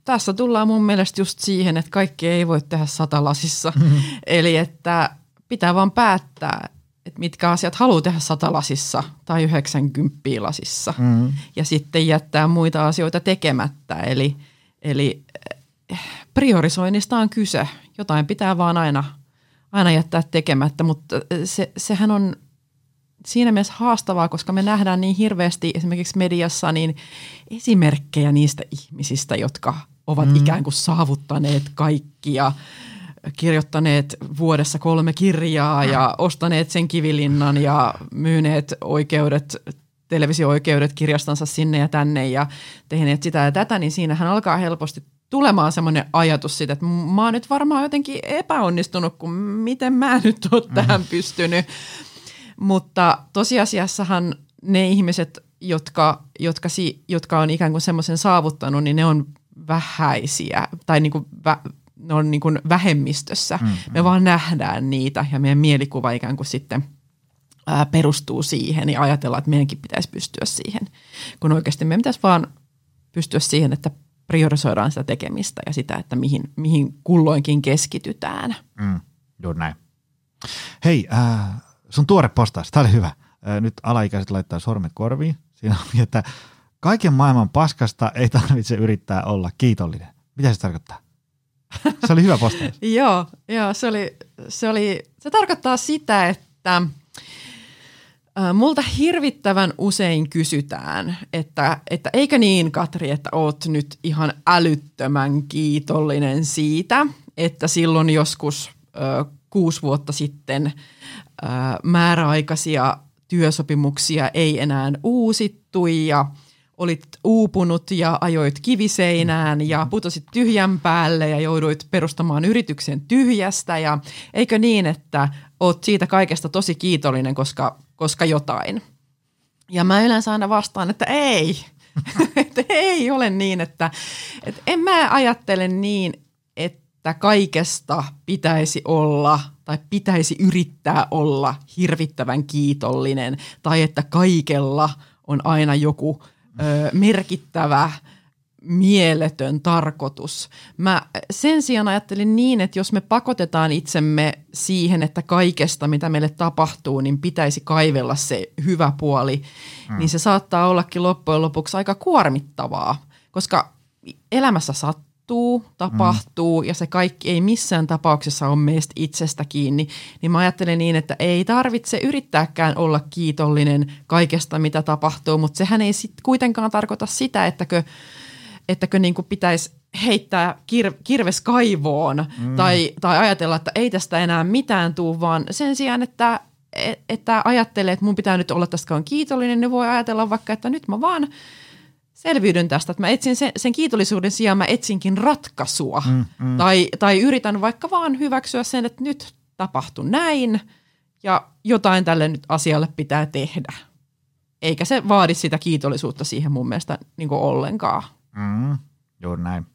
tässä tullaan mun mielestä just siihen, että kaikki ei voi tehdä satalasissa. Mm-hmm. Eli että pitää vaan päättää, että mitkä asiat haluaa tehdä satalasissa tai 90 lasissa. Mm-hmm. Ja sitten jättää muita asioita tekemättä. Eli, eli priorisoinnista on kyse. Jotain pitää vaan aina, aina jättää tekemättä, mutta se, sehän on siinä mielessä haastavaa, koska me nähdään niin hirveästi esimerkiksi mediassa niin esimerkkejä niistä ihmisistä, jotka ovat mm. ikään kuin saavuttaneet kaikkia, kirjoittaneet vuodessa kolme kirjaa ja ostaneet sen kivilinnan ja myyneet oikeudet televisio-oikeudet kirjastansa sinne ja tänne ja tehneet sitä ja tätä, niin siinähän alkaa helposti tulemaan semmoinen ajatus siitä, että mä oon nyt varmaan jotenkin epäonnistunut, kun miten mä nyt oon mm. tähän pystynyt. Mutta tosiasiassahan ne ihmiset, jotka, jotka, si, jotka on ikään kuin semmoisen saavuttanut, niin ne on vähäisiä tai niin kuin vä, ne on niin kuin vähemmistössä. Mm, mm. Me vaan nähdään niitä ja meidän mielikuva ikään kuin sitten ää, perustuu siihen ja ajatellaan, että meidänkin pitäisi pystyä siihen. Kun oikeasti meidän pitäisi vaan pystyä siihen, että priorisoidaan sitä tekemistä ja sitä, että mihin, mihin kulloinkin keskitytään. Mm, juuri näin. Hei, äh, sun tuore postaus, tämä oli hyvä. Äh, nyt alaikäiset laittaa sormet korviin. Siinä on, että kaiken maailman paskasta ei tarvitse yrittää olla kiitollinen. Mitä se tarkoittaa? Se oli hyvä postaus. joo, joo se, oli, se, oli, se tarkoittaa sitä, että multa hirvittävän usein kysytään, että, että eikö niin Katri, että oot nyt ihan älyttömän kiitollinen siitä, että silloin joskus ö, kuusi vuotta sitten ö, määräaikaisia työsopimuksia ei enää uusittu ja – olit uupunut ja ajoit kiviseinään ja putosit tyhjän päälle ja jouduit perustamaan yrityksen tyhjästä. Ja eikö niin, että oot siitä kaikesta tosi kiitollinen, koska, koska jotain. Ja mä yleensä aina vastaan, että ei, että ei ole niin, että, että en mä ajattele niin, että kaikesta pitäisi olla tai pitäisi yrittää olla hirvittävän kiitollinen tai että kaikella on aina joku ö, merkittävä, mieletön tarkoitus. Mä sen sijaan ajattelin niin, että jos me pakotetaan itsemme siihen, että kaikesta, mitä meille tapahtuu, niin pitäisi kaivella se hyvä puoli, hmm. niin se saattaa ollakin loppujen lopuksi aika kuormittavaa, koska elämässä sattuu tapahtuu, tapahtuu mm. ja se kaikki ei missään tapauksessa ole meistä itsestä kiinni, niin mä ajattelen niin, että ei tarvitse yrittääkään olla kiitollinen kaikesta, mitä tapahtuu, mutta sehän ei sit kuitenkaan tarkoita sitä, ettäkö, ettäkö niin kuin pitäisi heittää kir, kirves kaivoon mm. tai, tai ajatella, että ei tästä enää mitään tuu, vaan sen sijaan, että, että ajattelee, että mun pitää nyt olla tästä kiitollinen, niin voi ajatella vaikka, että nyt mä vaan – selviydyn tästä, että mä etsin sen, sen kiitollisuuden sijaan, mä etsinkin ratkaisua. Mm, mm. Tai, tai yritän vaikka vaan hyväksyä sen, että nyt tapahtui näin ja jotain tälle nyt asialle pitää tehdä. Eikä se vaadi sitä kiitollisuutta siihen mun mielestä niin ollenkaan. Mm, juuri näin.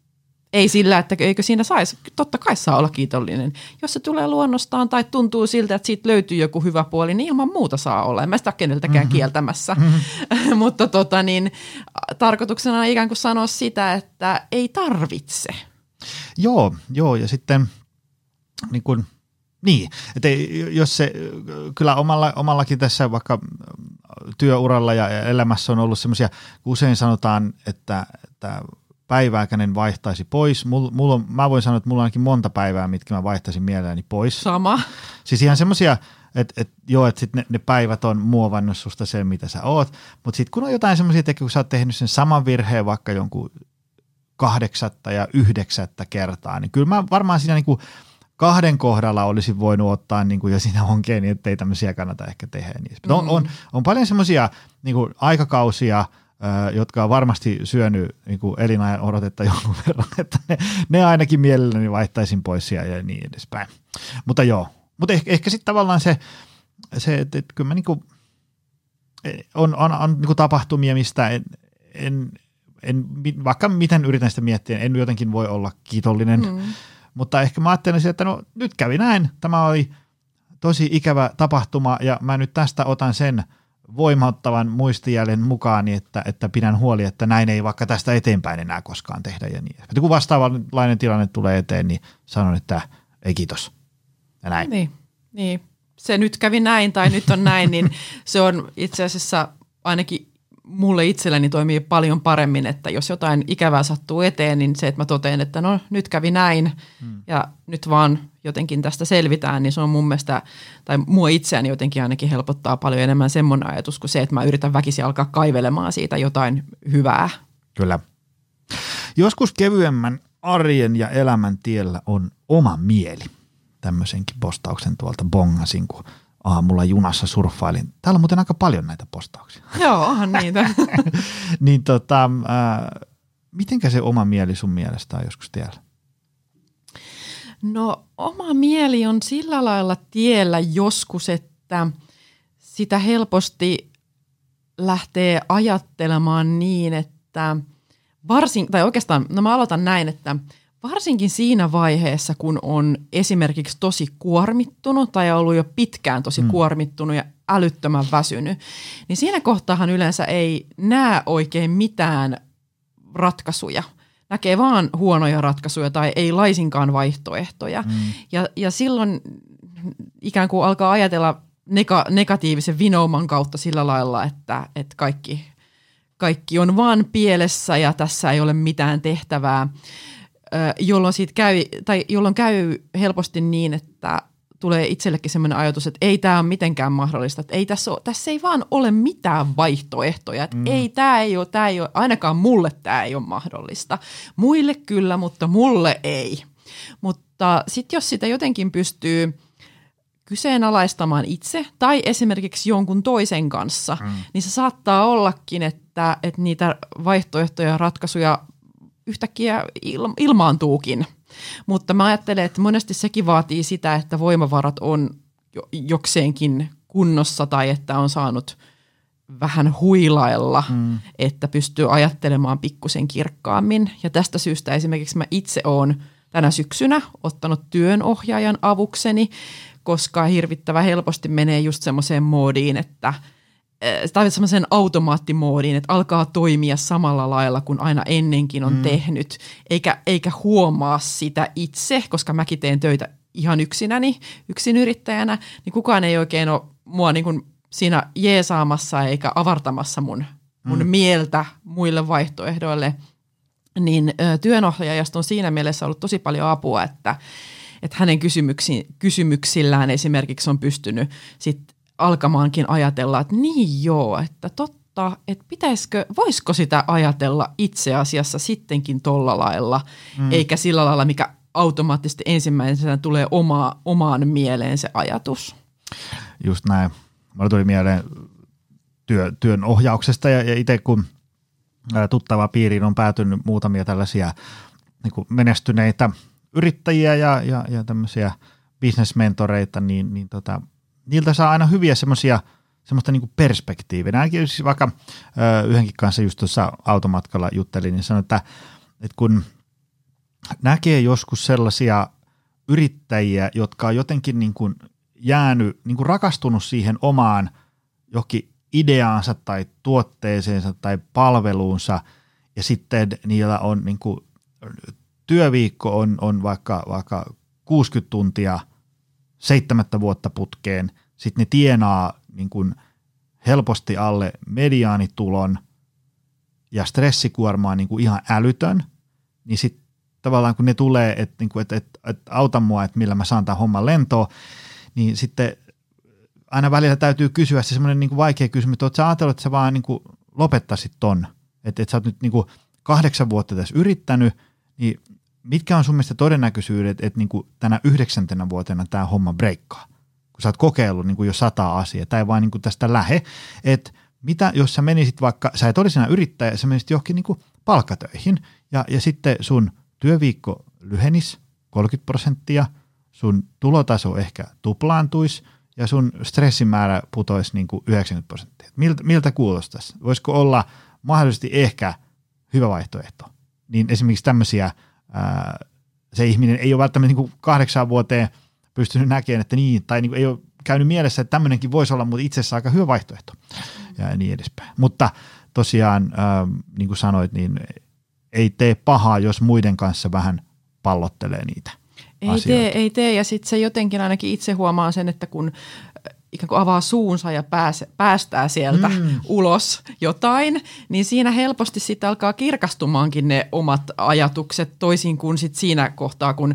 Ei sillä, että eikö siinä saisi, totta kai saa olla kiitollinen. Jos se tulee luonnostaan tai tuntuu siltä, että siitä löytyy joku hyvä puoli, niin ilman muuta saa olla. En mä sitä keneltäkään mm-hmm. kieltämässä. Mm-hmm. Mutta tota, niin, tarkoituksena on ikään kuin sanoa sitä, että ei tarvitse. Joo, joo ja sitten niin kuin, niin, että jos se kyllä omalla, omallakin tässä vaikka työuralla ja elämässä on ollut semmoisia, usein sanotaan, että, että päivääkään vaihtaisi pois. Mulla, mulla on, mä voin sanoa, että mulla on ainakin monta päivää, mitkä mä vaihtaisin mielelläni pois. Sama. Siis ihan semmoisia, että et, joo, että sit ne, ne, päivät on muovannut susta sen, mitä sä oot. Mutta sitten kun on jotain semmoisia, että kun sä oot tehnyt sen saman virheen vaikka jonkun kahdeksatta ja yhdeksättä kertaa, niin kyllä mä varmaan siinä niinku kahden kohdalla olisin voinut ottaa, niin kuin, ja siinä onkin, niin ettei tämmöisiä kannata ehkä tehdä. Niin. Mm. On, on, on paljon semmoisia niin aikakausia – jotka on varmasti syönyt niin kuin elinajan odotetta jonkun verran, että ne, ne ainakin mielelläni vaihtaisin pois ja, ja niin edespäin. Mutta joo, mutta ehkä, ehkä sitten tavallaan se, se että, että kyllä mä niin kuin, on, on, on niin kuin tapahtumia, mistä en, en, en, vaikka miten yritän sitä miettiä, en jotenkin voi olla kiitollinen, mm. Mutta ehkä mä ajattelen että no nyt kävi näin, tämä oli tosi ikävä tapahtuma ja mä nyt tästä otan sen – voimauttavan muistijäljen mukaan, niin että, että pidän huoli, että näin ei vaikka tästä eteenpäin enää koskaan tehdä ja niin. Kun vastaavanlainen tilanne tulee eteen, niin sanon, että ei kiitos. Ja näin. Niin, niin. Se nyt kävi näin tai nyt on näin, niin se on itse asiassa ainakin mulle itselleni toimii paljon paremmin, että jos jotain ikävää sattuu eteen, niin se, että mä totean, että no nyt kävi näin hmm. ja nyt vaan jotenkin tästä selvitään, niin se on mun mielestä, tai mua itseäni jotenkin ainakin helpottaa paljon enemmän semmoinen ajatus kuin se, että mä yritän väkisin alkaa kaivelemaan siitä jotain hyvää. Kyllä. Joskus kevyemmän arjen ja elämän tiellä on oma mieli. Tämmöisenkin postauksen tuolta bongasin, kun aamulla junassa surffailin. Täällä on muuten aika paljon näitä postauksia. Joo, onhan niitä. niin tota, äh, mitenkä se oma mieli sun mielestä on joskus tiellä? No oma mieli on sillä lailla tiellä joskus, että sitä helposti lähtee ajattelemaan niin, että varsin, tai oikeastaan, no mä aloitan näin, että varsinkin siinä vaiheessa, kun on esimerkiksi tosi kuormittunut tai ollut jo pitkään tosi mm. kuormittunut ja älyttömän väsynyt, niin siinä kohtaahan yleensä ei näe oikein mitään ratkaisuja. Näkee vaan huonoja ratkaisuja tai ei laisinkaan vaihtoehtoja. Mm. Ja, ja silloin ikään kuin alkaa ajatella nega- negatiivisen vinouman kautta sillä lailla, että, että kaikki, kaikki on vaan pielessä ja tässä ei ole mitään tehtävää, jolloin, siitä käy, tai jolloin käy helposti niin, että tulee itsellekin sellainen ajatus, että ei tämä ole mitenkään mahdollista, että ei tässä, ole, tässä ei vaan ole mitään vaihtoehtoja, että mm. ei tämä ei ole, tämä ei ole, ainakaan mulle tämä ei ole mahdollista. Muille kyllä, mutta mulle ei. Mutta sitten jos sitä jotenkin pystyy – kyseenalaistamaan itse tai esimerkiksi jonkun toisen kanssa, mm. niin se saattaa ollakin, että, että niitä vaihtoehtoja ja ratkaisuja yhtäkkiä il, ilmaantuukin. Mutta mä ajattelen, että monesti sekin vaatii sitä, että voimavarat on jokseenkin kunnossa tai että on saanut vähän huilailla, mm. että pystyy ajattelemaan pikkusen kirkkaammin. Ja tästä syystä esimerkiksi mä itse olen tänä syksynä ottanut työnohjaajan avukseni, koska hirvittävä helposti menee just semmoiseen moodiin, että tai semmoisen automaattimoodiin, että alkaa toimia samalla lailla kuin aina ennenkin on mm. tehnyt, eikä, eikä huomaa sitä itse, koska mäkin teen töitä ihan yksinäni, yksin yrittäjänä, niin kukaan ei oikein ole mua niin kuin siinä jeesaamassa eikä avartamassa mun, mun mm. mieltä muille vaihtoehdoille. Niin työnohjaajasta on siinä mielessä ollut tosi paljon apua, että että hänen kysymyksi, kysymyksillään esimerkiksi on pystynyt sit alkamaankin ajatella, että niin joo, että totta, että pitäisikö, voisiko sitä ajatella itse asiassa sittenkin tolla lailla, mm. eikä sillä lailla, mikä automaattisesti ensimmäisenä tulee oma, omaan mieleen se ajatus. Just näin. Mulla tuli mieleen työ, työn ohjauksesta ja, ja itse kun tuttava piiriin on päätynyt muutamia tällaisia niin menestyneitä – yrittäjiä ja, ja, ja tämmöisiä bisnesmentoreita, niin, niin tota, niiltä saa aina hyviä semmoisia semmoista niin perspektiiviä. Ainakin siis vaikka ö, yhdenkin kanssa just tuossa automatkalla juttelin, niin sanoin, että, että kun näkee joskus sellaisia yrittäjiä, jotka on jotenkin niin kuin jäänyt, niin kuin rakastunut siihen omaan jokin ideaansa tai tuotteeseensa tai palveluunsa, ja sitten niillä on niin kuin työviikko on, on vaikka, vaikka 60 tuntia seitsemättä vuotta putkeen, sitten ne tienaa niin kuin helposti alle mediaanitulon ja stressikuorma on niin kuin ihan älytön, niin sitten tavallaan kun ne tulee, että niin kuin, et, et, et auta mua, että millä mä saan tämän homman lentoon, niin sitten aina välillä täytyy kysyä se semmoinen niin vaikea kysymys, että sä ajatellut, että sä vaan niin kuin lopettaisit ton, että, että sä oot nyt niin kuin kahdeksan vuotta tässä yrittänyt, mitkä on sun mielestä todennäköisyydet, että niin kuin tänä yhdeksäntenä vuotena tämä homma breikkaa? Kun sä oot kokeillut niin kuin jo sata asiaa, tai vaan niin kuin tästä lähe, että mitä jos sä menisit vaikka, sä et olisi yrittäjä, sä menisit johonkin niin kuin palkkatöihin, ja, ja sitten sun työviikko lyhenis 30 prosenttia, sun tulotaso ehkä tuplaantuisi, ja sun stressimäärä putoisi niin kuin 90 prosenttia. Miltä, miltä kuulostaisi? Voisiko olla mahdollisesti ehkä hyvä vaihtoehto? Niin esimerkiksi tämmöisiä ää, se ihminen ei ole välttämättä niin kuin kahdeksan vuoteen pystynyt näkemään, että niin, tai niin kuin ei ole käynyt mielessä, että tämmöinenkin voisi olla, mutta itse asiassa aika hyvä vaihtoehto ja niin edespäin. Mutta tosiaan, ää, niin kuin sanoit, niin ei tee pahaa, jos muiden kanssa vähän pallottelee niitä ei asioita. tee, ei tee, ja sitten se jotenkin ainakin itse huomaa sen, että kun ikään kuin avaa suunsa ja pääs, päästää sieltä mm. ulos jotain, niin siinä helposti sitten alkaa kirkastumaankin ne omat ajatukset toisin kuin sit siinä kohtaa, kun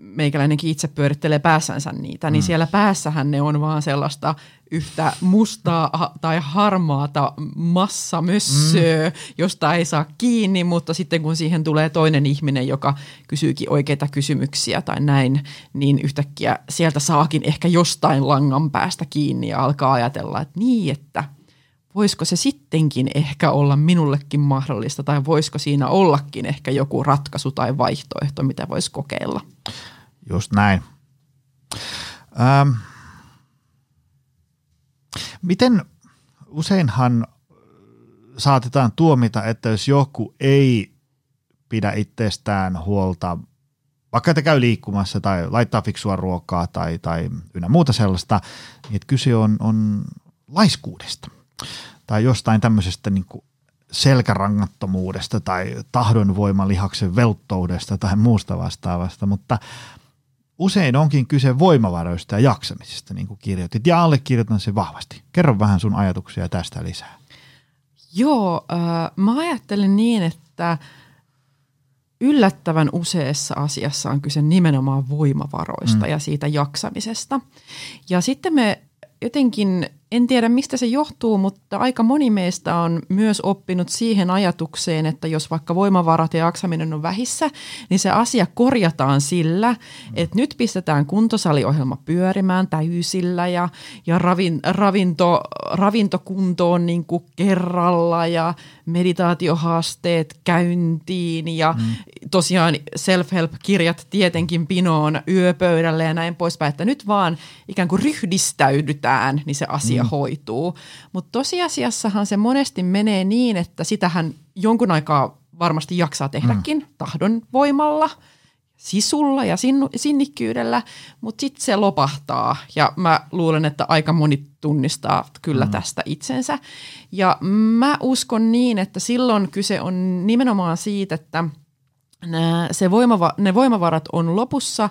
meikäläinenkin itse pyörittelee päässänsä niitä, niin mm. siellä päässähän ne on vaan sellaista yhtä mustaa tai harmaata massamössöä, mm. josta ei saa kiinni, mutta sitten kun siihen tulee toinen ihminen, joka kysyykin oikeita kysymyksiä tai näin, niin yhtäkkiä sieltä saakin ehkä jostain langan päästä kiinni ja alkaa ajatella, että niin, että voisiko se sittenkin ehkä olla minullekin mahdollista tai voisiko siinä ollakin ehkä joku ratkaisu tai vaihtoehto, mitä voisi kokeilla. Just näin. Ähm. Miten useinhan saatetaan tuomita, että jos joku ei pidä itsestään huolta, vaikka että käy liikkumassa tai laittaa fiksua ruokaa tai, tai ynnä muuta sellaista, niin että kyse on, on laiskuudesta tai jostain tämmöisestä niin kuin selkärangattomuudesta tai tahdonvoimalihaksen velttoudesta tai muusta vastaavasta, mutta usein onkin kyse voimavaroista ja jaksamisesta, niin kuin kirjoitit, ja allekirjoitan sen vahvasti. Kerro vähän sun ajatuksia tästä lisää. Joo, äh, mä ajattelen niin, että yllättävän useassa asiassa on kyse nimenomaan voimavaroista mm. ja siitä jaksamisesta. Ja sitten me jotenkin en tiedä mistä se johtuu, mutta aika moni meistä on myös oppinut siihen ajatukseen, että jos vaikka voimavarat ja jaksaminen on vähissä, niin se asia korjataan sillä, että nyt pistetään kuntosaliohjelma pyörimään täysillä ja, ja ravin, ravinto, ravintokuntoon niin kuin kerralla ja meditaatiohaasteet käyntiin ja mm. tosiaan self-help-kirjat tietenkin pinoon yöpöydälle ja näin poispäin, että nyt vaan ikään kuin ryhdistäydytään, niin se asia asia mm. hoituu. Mutta tosiasiassahan se monesti menee niin, että sitähän jonkun aikaa varmasti jaksaa tehdäkin mm. tahdon voimalla, sisulla ja sin- sinnikkyydellä, mutta sitten se lopahtaa ja mä luulen, että aika moni tunnistaa kyllä mm. tästä itsensä. Ja mä uskon niin, että silloin kyse on nimenomaan siitä, että se voimava- ne voimavarat on lopussa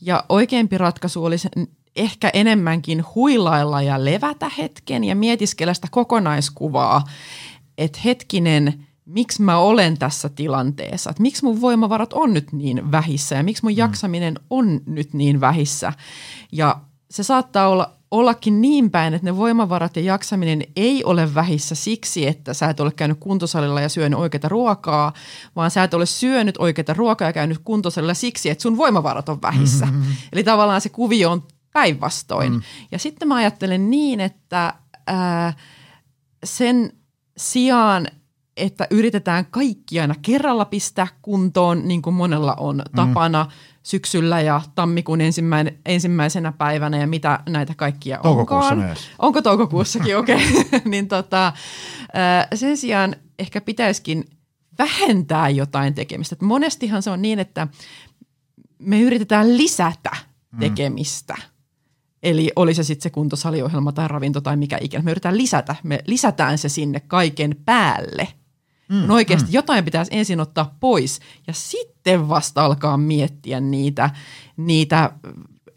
ja oikeampi ratkaisu olisi ehkä enemmänkin huilailla ja levätä hetken ja mietiskellä sitä kokonaiskuvaa, että hetkinen, miksi mä olen tässä tilanteessa, että miksi mun voimavarat on nyt niin vähissä ja miksi mun mm. jaksaminen on nyt niin vähissä. Ja se saattaa olla ollakin niin päin, että ne voimavarat ja jaksaminen ei ole vähissä siksi, että sä et ole käynyt kuntosalilla ja syönyt oikeita ruokaa, vaan sä et ole syönyt oikeita ruokaa ja käynyt kuntosalilla siksi, että sun voimavarat on vähissä. Mm-hmm. Eli tavallaan se kuvio on päinvastoin. Mm. Ja sitten mä ajattelen niin, että ää, sen sijaan, että yritetään kaikki aina kerralla pistää kuntoon, niin kuin monella on mm. tapana syksyllä ja tammikuun ensimmäinen, ensimmäisenä päivänä ja mitä näitä kaikkia onkaan. Myös. Onko toukokuussakin, okei. Okay. niin tota, sen sijaan ehkä pitäisikin vähentää jotain tekemistä. Et monestihan se on niin, että me yritetään lisätä mm. Eli oli se sitten se kuntosaliohjelma tai ravinto tai mikä ikinä. Me yritetään lisätä, me lisätään se sinne kaiken päälle. Mm, no oikeasti mm. jotain pitäisi ensin ottaa pois ja sitten vasta alkaa miettiä niitä, niitä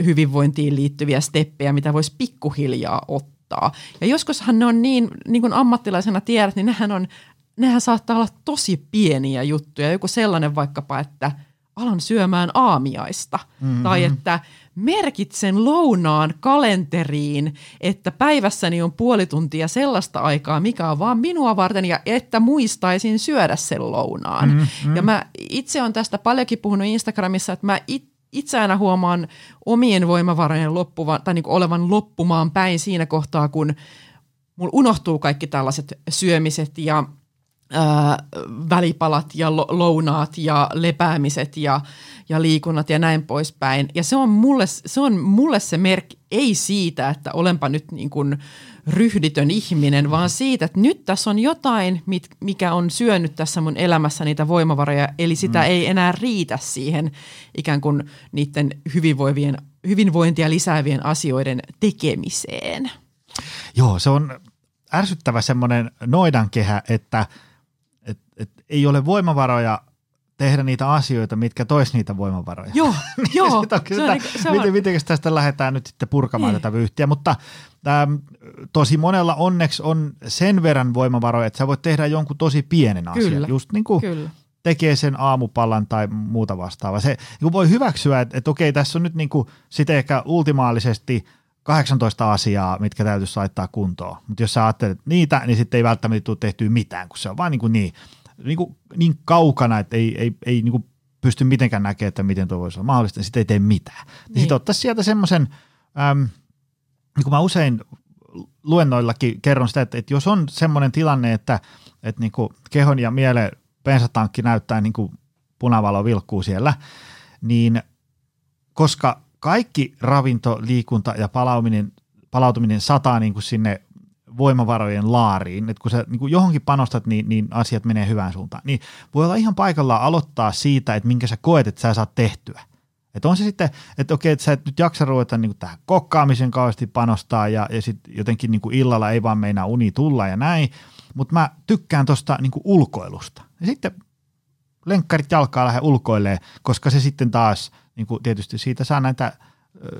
hyvinvointiin liittyviä steppejä, mitä voisi pikkuhiljaa ottaa. Ja joskushan ne on niin, niin kuin ammattilaisena tiedät, niin nehän, on, nehän saattaa olla tosi pieniä juttuja. Joku sellainen vaikkapa, että alan syömään aamiaista. Mm-hmm. Tai että merkitsen lounaan kalenteriin, että päivässäni on puoli tuntia sellaista aikaa, mikä on vaan minua varten ja että muistaisin syödä sen lounaan. Mm-hmm. Ja mä itse on tästä paljonkin puhunut Instagramissa, että mä itse aina huomaan omien voimavarojen loppuvan, tai niin olevan loppumaan päin siinä kohtaa, kun mulla unohtuu kaikki tällaiset syömiset ja ää, välipalat ja lounaat ja lepäämiset ja, ja liikunnat ja näin poispäin. Ja se on mulle se, on mulle se merkki, ei siitä, että olenpa nyt niin kuin ryhditön ihminen, vaan siitä, että nyt tässä on jotain, mikä on syönyt tässä mun elämässä niitä voimavaroja, eli sitä mm. ei enää riitä siihen ikään kuin niiden hyvinvoivien, hyvinvointia lisäävien asioiden tekemiseen. Joo, se on ärsyttävä semmoinen noidankehä, että – et, et ei ole voimavaroja tehdä niitä asioita, mitkä tois niitä voimavaroja. Joo, niin joo. se on, se on, se on. Miten, miten tästä lähdetään nyt sitten purkamaan ei. tätä vyyhtiä, mutta äm, tosi monella onneksi on sen verran voimavaroja, että sä voit tehdä jonkun tosi pienen asian. Kyllä, Just niin kuin Kyllä. tekee sen aamupalan tai muuta vastaavaa. Se niin voi hyväksyä, että, että okei, tässä on nyt niin kuin sitten ehkä ultimaalisesti – 18 asiaa, mitkä täytyisi laittaa kuntoon. Mutta jos sä ajattelet niitä, niin sitten ei välttämättä tule tehtyä mitään, kun se on vaan niin, kuin niin, niin, kuin niin kaukana, että ei, ei, ei niin kuin pysty mitenkään näkemään, että miten tuo voisi olla mahdollista, niin sitten ei tee mitään. Niin. niin. Sitten ottaisi sieltä semmoisen, niin kuin mä usein luennoillakin kerron sitä, että, että jos on semmoinen tilanne, että, että niin kuin kehon ja mielen bensatankki näyttää niin kuin punavalo vilkkuu siellä, niin koska kaikki ravinto, liikunta ja palautuminen, palautuminen sataa niin kuin sinne voimavarojen laariin, että kun sä niin kun johonkin panostat, niin, niin asiat menee hyvään suuntaan. Niin voi olla ihan paikallaan aloittaa siitä, että minkä sä koet, että sä saat tehtyä. Että on se sitten, että okei, että sä et nyt jaksa ruveta niin tähän kokkaamisen kauheasti panostaa ja, ja sitten jotenkin niin illalla ei vaan meinaa uni tulla ja näin, mutta mä tykkään tuosta niin ulkoilusta. Ja sitten lenkkarit jalkaa lähde ulkoilee, koska se sitten taas, niin kuin tietysti siitä saa näitä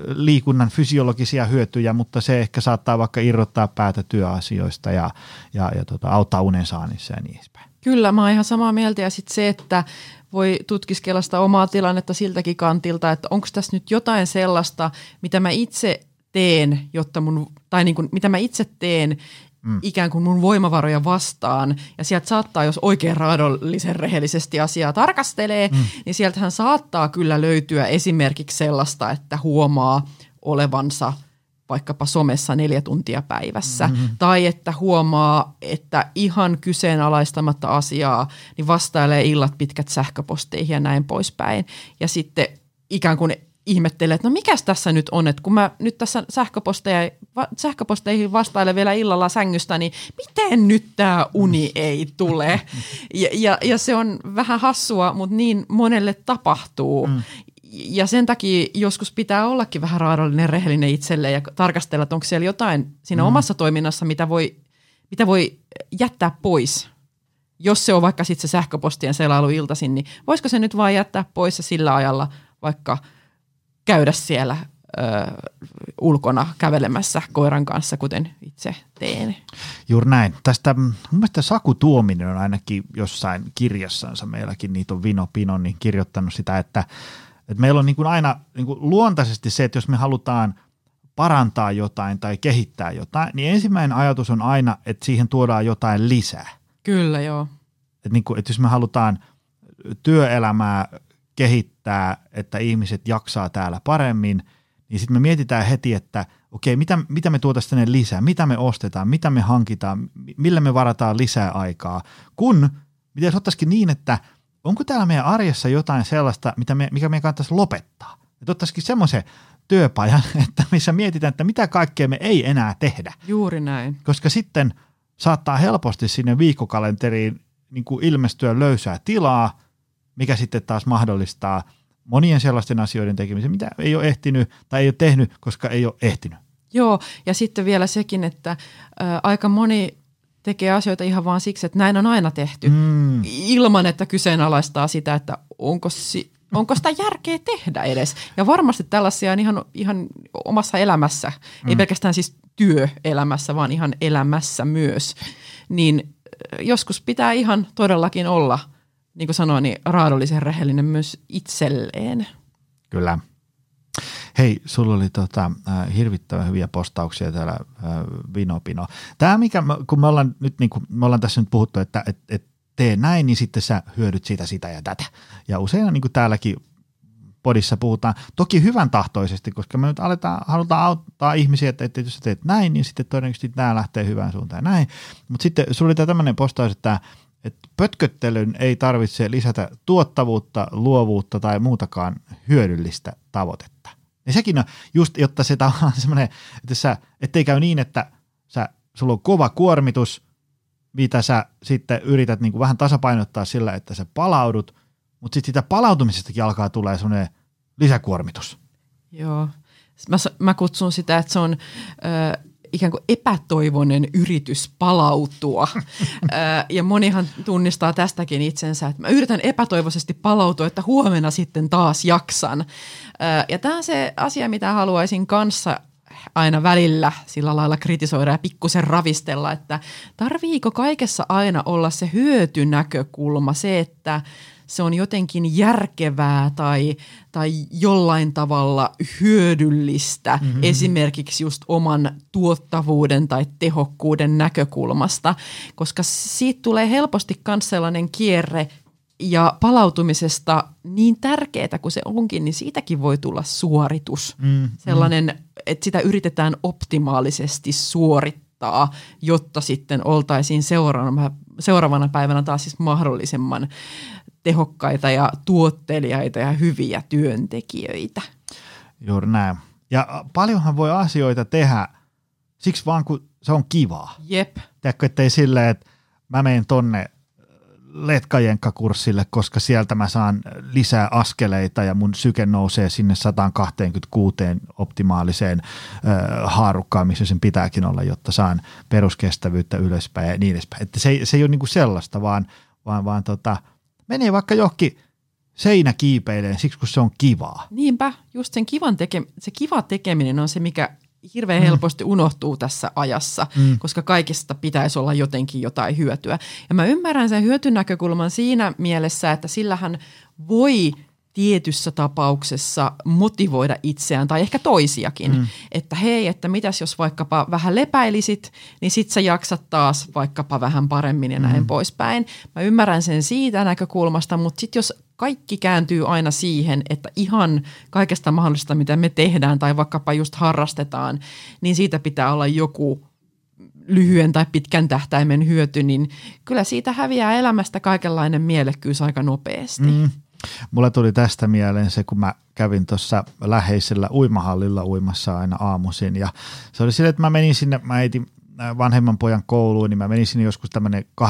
liikunnan fysiologisia hyötyjä, mutta se ehkä saattaa vaikka irrottaa päätä työasioista ja, ja, ja tota, auttaa unen saannissa ja niin edespäin. Kyllä, mä oon ihan samaa mieltä ja sitten se, että voi tutkiskella sitä omaa tilannetta siltäkin kantilta, että onko tässä nyt jotain sellaista, mitä mä itse teen, jotta mun, tai niin kuin, mitä mä itse teen, mm. ikään kuin mun voimavaroja vastaan. Ja sieltä saattaa, jos oikein raadollisen rehellisesti asiaa tarkastelee, mm. niin sieltähän saattaa kyllä löytyä esimerkiksi sellaista, että huomaa olevansa vaikkapa somessa neljä tuntia päivässä, mm-hmm. tai että huomaa, että ihan kyseenalaistamatta asiaa, niin vastailee illat pitkät sähköposteihin ja näin poispäin. Ja sitten ikään kuin ihmettelee, että no mikäs tässä nyt on, että kun mä nyt tässä sähköposteja, sähköposteihin vastailen vielä illalla sängystä, niin miten nyt tämä uni ei tule? Ja, ja, ja se on vähän hassua, mutta niin monelle tapahtuu. Mm. Ja sen takia joskus pitää ollakin vähän raadollinen, rehellinen itselle ja tarkastella, että onko siellä jotain siinä mm. omassa toiminnassa, mitä voi, mitä voi jättää pois. Jos se on vaikka sitten se sähköpostien selailu iltaisin, niin voisiko se nyt vaan jättää pois ja sillä ajalla vaikka – käydä siellä ö, ulkona kävelemässä koiran kanssa, kuten itse teen. Juuri näin. Tästä mun mielestä Saku Tuominen on ainakin jossain kirjassansa, meilläkin niitä on Vino Pino, niin kirjoittanut sitä, että, että meillä on niin kuin aina niin kuin luontaisesti se, että jos me halutaan parantaa jotain tai kehittää jotain, niin ensimmäinen ajatus on aina, että siihen tuodaan jotain lisää. Kyllä, joo. Että, niin kuin, että jos me halutaan työelämää kehittää, että ihmiset jaksaa täällä paremmin, niin sitten me mietitään heti, että okei, mitä, mitä me tuotaisiin tänne lisää, mitä me ostetaan, mitä me hankitaan, millä me varataan lisää aikaa, kun miten ottaisikin niin, että onko täällä meidän arjessa jotain sellaista, mitä me, mikä meidän kannattaisi lopettaa. Että ottaisikin semmoisen työpajan, että missä mietitään, että mitä kaikkea me ei enää tehdä. Juuri näin. Koska sitten saattaa helposti sinne viikkokalenteriin niin kuin ilmestyä löysää tilaa, mikä sitten taas mahdollistaa monien sellaisten asioiden tekemisen, mitä ei ole ehtinyt tai ei ole tehnyt, koska ei ole ehtinyt. Joo, ja sitten vielä sekin, että ä, aika moni tekee asioita ihan vaan siksi, että näin on aina tehty, mm. ilman että kyseenalaistaa sitä, että onko, si- onko sitä järkeä tehdä edes. Ja varmasti tällaisia on ihan, ihan omassa elämässä, mm. ei pelkästään siis työelämässä, vaan ihan elämässä myös. Niin joskus pitää ihan todellakin olla – niin kuin sanoin, niin raadollisen rehellinen myös itselleen. Kyllä. Hei, sulla oli tota, äh, hirvittävän hyviä postauksia täällä äh, Vinopino. Tämä, mikä, kun me ollaan, nyt, niin kuin, me ollaan tässä nyt puhuttu, että et, et tee näin, niin sitten sä hyödyt siitä, sitä ja tätä. Ja usein niin kuin täälläkin podissa puhutaan, toki hyvän tahtoisesti, koska me nyt aletaan, halutaan auttaa ihmisiä, että, että jos sä teet näin, niin sitten todennäköisesti tämä lähtee hyvään suuntaan näin. Mutta sitten sulla oli tämmöinen postaus, että että pötköttelyn ei tarvitse lisätä tuottavuutta, luovuutta tai muutakaan hyödyllistä tavoitetta. Ja sekin on just, jotta se on semmoinen, että sä, ettei käy niin, että sä, sulla on kova kuormitus, mitä sä sitten yrität niin kuin vähän tasapainottaa sillä, että sä palaudut, mutta sitten sitä palautumisestakin alkaa tulee semmoinen lisäkuormitus. Joo. Mä, mä kutsun sitä, että se on ö, ikään kuin epätoivoinen yritys palautua. ja monihan tunnistaa tästäkin itsensä, että mä yritän epätoivoisesti palautua, että huomenna sitten taas jaksan. Ja tämä on se asia, mitä haluaisin kanssa aina välillä sillä lailla kritisoida ja pikkusen ravistella, että tarviiko kaikessa aina olla se hyötynäkökulma, se, että se on jotenkin järkevää tai, tai jollain tavalla hyödyllistä mm-hmm. esimerkiksi just oman tuottavuuden tai tehokkuuden näkökulmasta, koska siitä tulee helposti myös sellainen kierre, ja palautumisesta niin tärkeää kuin se onkin, niin siitäkin voi tulla suoritus. Mm, Sellainen, että sitä yritetään optimaalisesti suorittaa, jotta sitten oltaisiin seuraavana, seuraavana päivänä taas siis mahdollisimman tehokkaita ja tuottelijaita ja hyviä työntekijöitä. Juuri näin. Ja paljonhan voi asioita tehdä siksi vaan, kun se on kivaa. Jep. Tiedätkö, ettei silleen, että mä menen tonne letkajenkkakurssille, koska sieltä mä saan lisää askeleita ja mun syke nousee sinne 126 optimaaliseen äh, haarukkaan, missä sen pitääkin olla, jotta saan peruskestävyyttä ylöspäin ja niin edespäin. Että se, se ei ole niinku sellaista, vaan, vaan, vaan tota, menee vaikka johonkin seinäkiipeileen siksi, kun se on kivaa. Niinpä, just sen kivan teke- se kiva tekeminen on se, mikä hirveän helposti unohtuu tässä ajassa, mm. koska kaikista pitäisi olla jotenkin jotain hyötyä. Ja mä ymmärrän sen hyötynäkökulman siinä mielessä, että sillähän voi tietyssä tapauksessa motivoida itseään tai ehkä toisiakin. Mm. Että hei, että mitäs jos vaikkapa vähän lepäilisit, niin sit sä jaksat taas vaikkapa vähän paremmin ja näin mm. poispäin. Mä ymmärrän sen siitä näkökulmasta, mutta sitten jos kaikki kääntyy aina siihen, että ihan kaikesta mahdollista, mitä me tehdään tai vaikkapa just harrastetaan, niin siitä pitää olla joku lyhyen tai pitkän tähtäimen hyöty, niin kyllä siitä häviää elämästä kaikenlainen mielekkyys aika nopeasti. Mm. Mulla tuli tästä mieleen se, kun mä kävin tuossa läheisellä uimahallilla uimassa aina aamuisin ja se oli sille, että mä menin sinne, mä etin Äh, vanhemman pojan kouluun, niin mä menin sinne joskus tämmöinen 8.39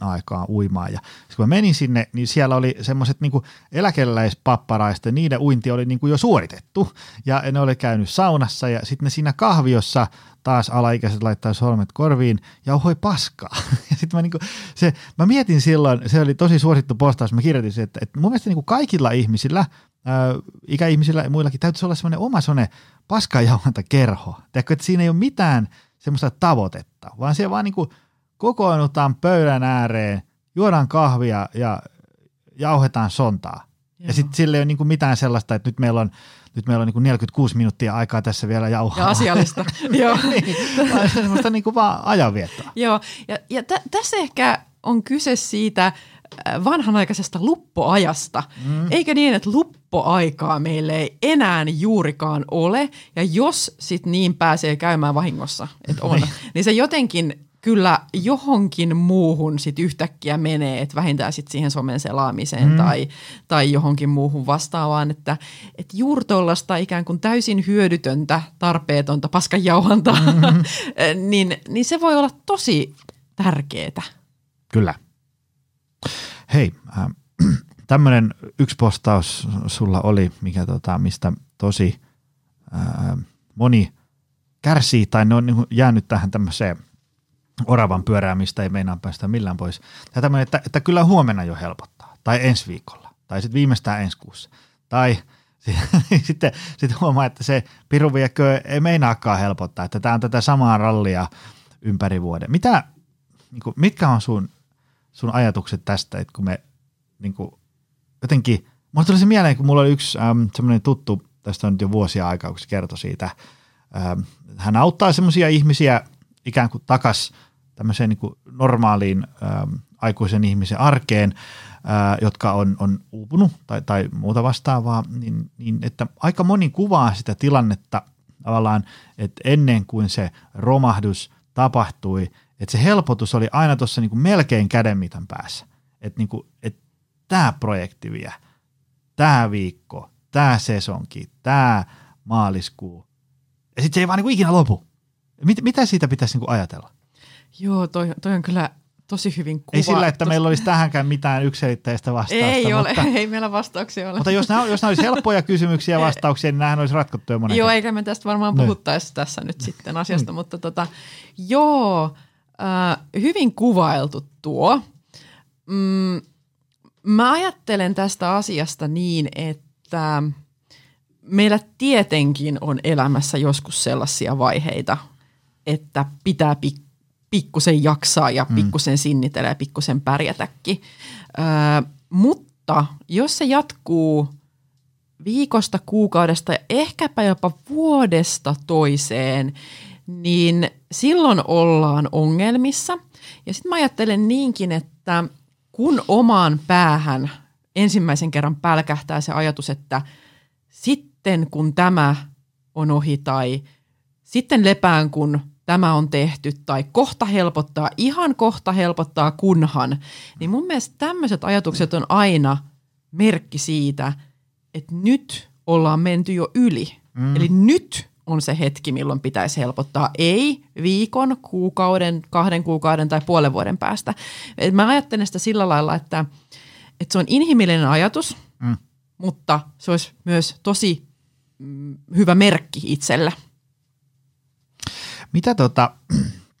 aikaa uimaan. Ja kun mä menin sinne, niin siellä oli semmoiset niin eläkeläispapparaiset, niiden uinti oli niin kuin jo suoritettu. Ja ne oli käynyt saunassa ja sitten siinä kahviossa taas alaikäiset laittaa sormet korviin ja ohoi paskaa. Sitten mä, niin se, mä mietin silloin, se oli tosi suosittu postaus, mä kirjoitin, että, että mun mielestä niin kuin kaikilla ihmisillä – ikäihmisillä ja muillakin täytyisi olla semmoinen oma semmoinen kerho. Tiedätkö, että siinä ei ole mitään semmoista tavoitetta, vaan siellä vaan niin kuin kokoonnutaan pöydän ääreen, juodaan kahvia ja jauhetaan sontaa. Joo. Ja sitten sille ei ole niin kuin mitään sellaista, että nyt meillä on, nyt meillä on niin kuin 46 minuuttia aikaa tässä vielä jauhaa. Ja asiallista. Joo. niin, semmoista niin kuin vaan ajanviettoa. Joo, ja, ja t- tässä ehkä on kyse siitä – Äh, vanhanaikaisesta luppoajasta. Mm. Eikö niin, että luppoaikaa meille ei enää juurikaan ole, ja jos sit niin pääsee käymään vahingossa, että on, niin. niin se jotenkin kyllä johonkin muuhun sit yhtäkkiä menee, että vähintään sit siihen somen selaamiseen mm. tai, tai johonkin muuhun vastaavaan, että, että juuri tuollaista ikään kuin täysin hyödytöntä, tarpeetonta paskanjauhantaa, mm-hmm. niin, niin se voi olla tosi tärkeää. Kyllä. Hei, äh, tämmöinen yksi postaus sulla oli, mikä tota, mistä tosi äh, moni kärsii tai ne on niin jäänyt tähän tämmöiseen oravan pyörään, mistä ei meinaa päästä millään pois. Ja tämmöinen, että, että kyllä huomenna jo helpottaa, tai ensi viikolla, tai sitten viimeistään ensi kuussa, tai sitten, sitten huomaa, että se piruviekö ei meinaakaan helpottaa, että tämä on tätä samaa rallia ympäri vuoden. Mitä, niin kuin, mitkä on sun sun ajatukset tästä, että kun me niin kuin, jotenkin, mulla tuli se mieleen, kun mulla oli yksi äm, semmoinen tuttu, tästä on nyt jo vuosia aikaa, kun se kertoi siitä, äm, hän auttaa semmoisia ihmisiä ikään kuin takas tämmöiseen niin normaaliin äm, aikuisen ihmisen arkeen, ää, jotka on, on uupunut tai, tai muuta vastaavaa, niin, niin että aika moni kuvaa sitä tilannetta tavallaan, että ennen kuin se romahdus tapahtui – että se helpotus oli aina tuossa niin melkein kädenmitan päässä. Että niin et tämä projekti vie, tämä viikko, tämä sesonki, tämä maaliskuu. Ja sitten se ei vaan niin ikinä lopu. Mit, mitä siitä pitäisi niin ajatella? Joo, toi, toi on kyllä tosi hyvin kuva. Ei sillä, että meillä olisi tähänkään mitään yksilitteistä vastausta. Ei mutta, ole, ei meillä vastauksia ole. Mutta jos nämä, jos nämä olisi helppoja kysymyksiä ja vastauksia, niin nämähän olisi ratkottu jo monen Joo, eikä me tästä varmaan no. puhuttaisi tässä nyt sitten asiasta, mm. mutta tota, joo, Äh, hyvin kuvailtu tuo. Mm, mä ajattelen tästä asiasta niin, että meillä tietenkin on elämässä joskus sellaisia vaiheita, että pitää pik- pikkusen jaksaa ja mm. pikkusen sinnitellä ja pikkusen pärjätäkin. Äh, mutta jos se jatkuu viikosta, kuukaudesta ja ehkäpä jopa vuodesta toiseen, niin silloin ollaan ongelmissa. Ja sitten mä ajattelen niinkin, että kun omaan päähän ensimmäisen kerran pälkähtää se ajatus, että sitten kun tämä on ohi tai sitten lepään kun tämä on tehty tai kohta helpottaa, ihan kohta helpottaa kunhan, niin mun mielestä tämmöiset ajatukset on aina merkki siitä, että nyt ollaan menty jo yli. Mm. Eli nyt on se hetki, milloin pitäisi helpottaa. Ei viikon, kuukauden, kahden kuukauden tai puolen vuoden päästä. Et mä ajattelen sitä sillä lailla, että, että se on inhimillinen ajatus, mm. mutta se olisi myös tosi mm, hyvä merkki itselle. Mitä tota,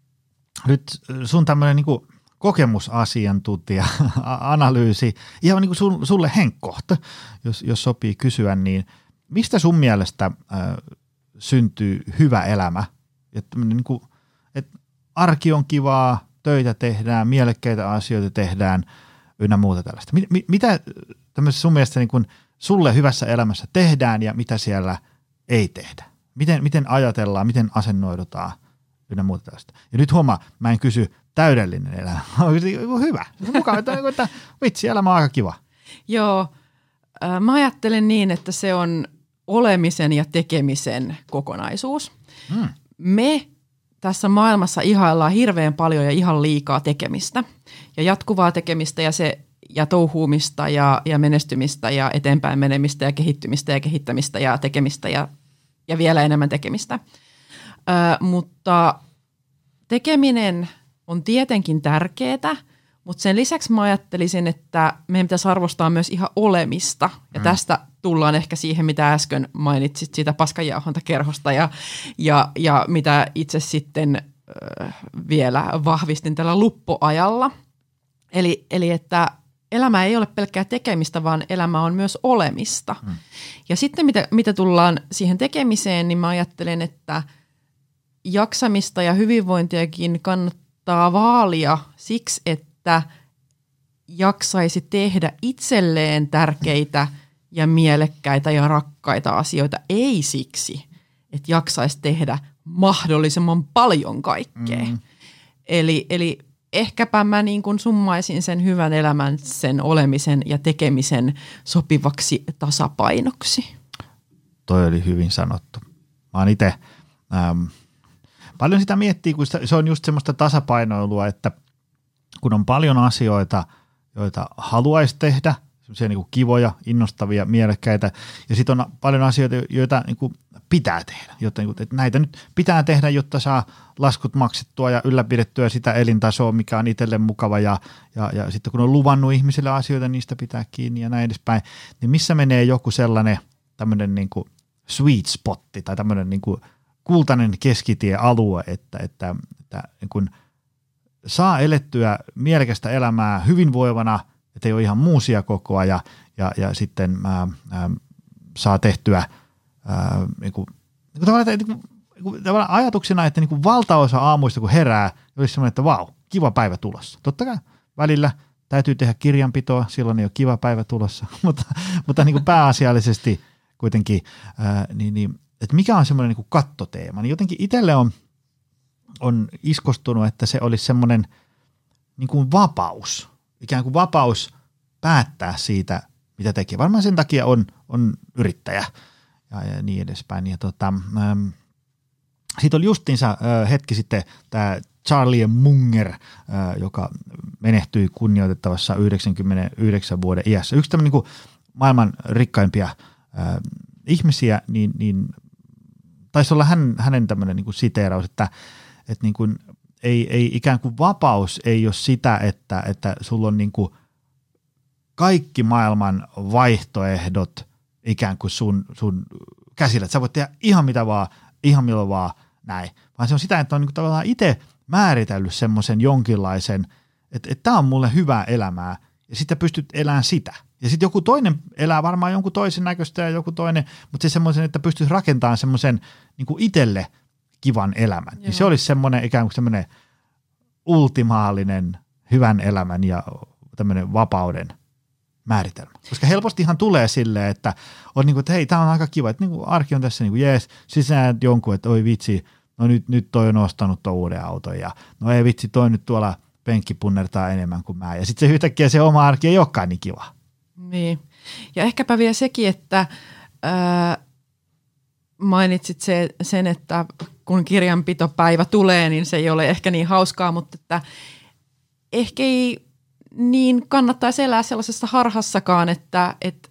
nyt sun tämmöinen niin kokemusasiantuntija, analyysi, ihan niin kuin sulle henkkohta, jos, jos sopii kysyä, niin mistä sun mielestä äh, syntyy hyvä elämä? Että niin kuin, että arki on kivaa, töitä tehdään, mielekkäitä asioita tehdään ynnä muuta tällaista. Mit, mitä tämmöisessä sun mielestä niin sulle hyvässä elämässä tehdään ja mitä siellä ei tehdä? Miten, miten ajatellaan, miten asennoidutaan ynnä muuta tällaista. Ja nyt huomaa, mä en kysy täydellinen elämä, on hyvä. Mukaan, että, että vitsi, elämä on aika kiva. Joo, mä ajattelen niin, että se on olemisen ja tekemisen kokonaisuus. Hmm. Me tässä maailmassa ihaillaan hirveän paljon ja ihan liikaa tekemistä ja jatkuvaa tekemistä ja se ja touhuumista ja, ja menestymistä ja eteenpäin menemistä ja kehittymistä ja kehittämistä ja tekemistä ja, ja vielä enemmän tekemistä. Ö, mutta tekeminen on tietenkin tärkeää, mutta sen lisäksi mä ajattelisin, että meidän pitäisi arvostaa myös ihan olemista. Ja mm. tästä tullaan ehkä siihen, mitä äsken mainitsit siitä paskajauhontakerhosta ja, ja, ja mitä itse sitten äh, vielä vahvistin tällä luppoajalla. Eli, eli että elämä ei ole pelkkää tekemistä, vaan elämä on myös olemista. Mm. Ja sitten mitä, mitä tullaan siihen tekemiseen, niin mä ajattelen, että jaksamista ja hyvinvointiakin kannattaa vaalia siksi, että jaksaisi tehdä itselleen tärkeitä ja mielekkäitä ja rakkaita asioita. Ei siksi, että jaksaisi tehdä mahdollisimman paljon kaikkea. Mm. Eli, eli ehkäpä mä niin kuin summaisin sen hyvän elämän, sen olemisen ja tekemisen sopivaksi tasapainoksi. Toi oli hyvin sanottu. Mä oon itse ähm, paljon sitä miettii, kun se on just semmoista tasapainoilua, että kun on paljon asioita, joita haluaisi tehdä, semmoisia niin kivoja, innostavia, mielekkäitä, ja sitten on paljon asioita, joita niin kuin pitää tehdä, jotta niin kuin, että näitä nyt pitää tehdä, jotta saa laskut maksettua ja ylläpidettyä sitä elintasoa, mikä on itselle mukava, ja, ja, ja sitten kun on luvannut ihmisille asioita, niistä pitää kiinni ja näin edespäin, niin missä menee joku sellainen tämmöinen niin kuin sweet spotti tai tämmöinen niin kuin kultainen keskitiealue, että, että, että niin kun saa elettyä mielekästä elämää hyvinvoivana, että ei ole ihan muusia koko ajan ja, ja sitten ää, ää, saa tehtyä ää, niin kuin, niin kuin tavallaan, niin kuin, niin tavallaan ajatuksena, että niin kuin valtaosa aamuista kun herää, olisi semmoinen, että vau, kiva päivä tulossa. Totta kai välillä täytyy tehdä kirjanpitoa, silloin ei ole kiva päivä tulossa, mutta, mutta niin kuin pääasiallisesti kuitenkin, ää, niin, niin että mikä on semmoinen niin kattoteema, niin jotenkin itselle on, on iskostunut, että se olisi semmoinen niin kuin vapaus, ikään kuin vapaus päättää siitä, mitä tekee. Varmaan sen takia on, on yrittäjä ja, ja niin edespäin. Ja tota, ähm, siitä oli justiinsa äh, hetki sitten tämä Charlie Munger, äh, joka menehtyi kunnioitettavassa 99 vuoden iässä. Yksi tämmöinen niin maailman rikkaimpia äh, ihmisiä, niin, niin taisi olla hän, hänen tämmöinen niin siteeraus, että, että niin kuin ei, ei, ikään kuin vapaus ei ole sitä, että, että sulla on niin kuin kaikki maailman vaihtoehdot ikään kuin sun, sun käsillä, että sä voit tehdä ihan mitä vaan, ihan milloin vaan näin, vaan se on sitä, että on niin kuin tavallaan itse määritellyt semmoisen jonkinlaisen, että, että tämä on mulle hyvää elämää, ja sitten pystyt elämään sitä. Ja sitten joku toinen elää varmaan jonkun toisen näköistä ja joku toinen, mutta se semmoisen, että pystyisi rakentamaan semmoisen niin itselle kivan elämän. Joo. Niin se olisi semmoinen ikään kuin semmoinen ultimaalinen hyvän elämän ja tämmöinen vapauden määritelmä. Koska helpostihan tulee silleen, että on niin kuin, että hei, tämä on aika kiva, että niin kuin arki on tässä niin kuin jees, sisään jonkun, että oi vitsi, no nyt, nyt toi on ostanut tuon uuden auton ja no ei vitsi, toi nyt tuolla penkki punnertaa enemmän kuin mä. Ja sitten se yhtäkkiä se oma arki ei olekaan niin kiva. Niin. Ja ehkäpä vielä sekin, että ää, mainitsit se, sen, että kun kirjanpitopäivä tulee, niin se ei ole ehkä niin hauskaa, mutta että ehkä ei niin kannattaisi elää sellaisessa harhassakaan, että, että,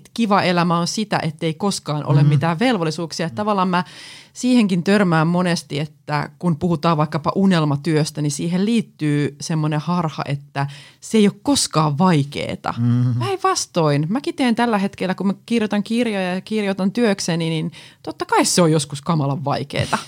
että kiva elämä on sitä, ettei koskaan ole mm. mitään velvollisuuksia. Että tavallaan mä siihenkin törmään monesti, että kun puhutaan vaikkapa unelmatyöstä, niin siihen liittyy semmoinen harha, että se ei ole koskaan vaikeeta. Mm. Päinvastoin. Mäkin teen tällä hetkellä, kun mä kirjoitan kirjoja ja kirjoitan työkseni, niin totta kai se on joskus kamalan vaikeeta.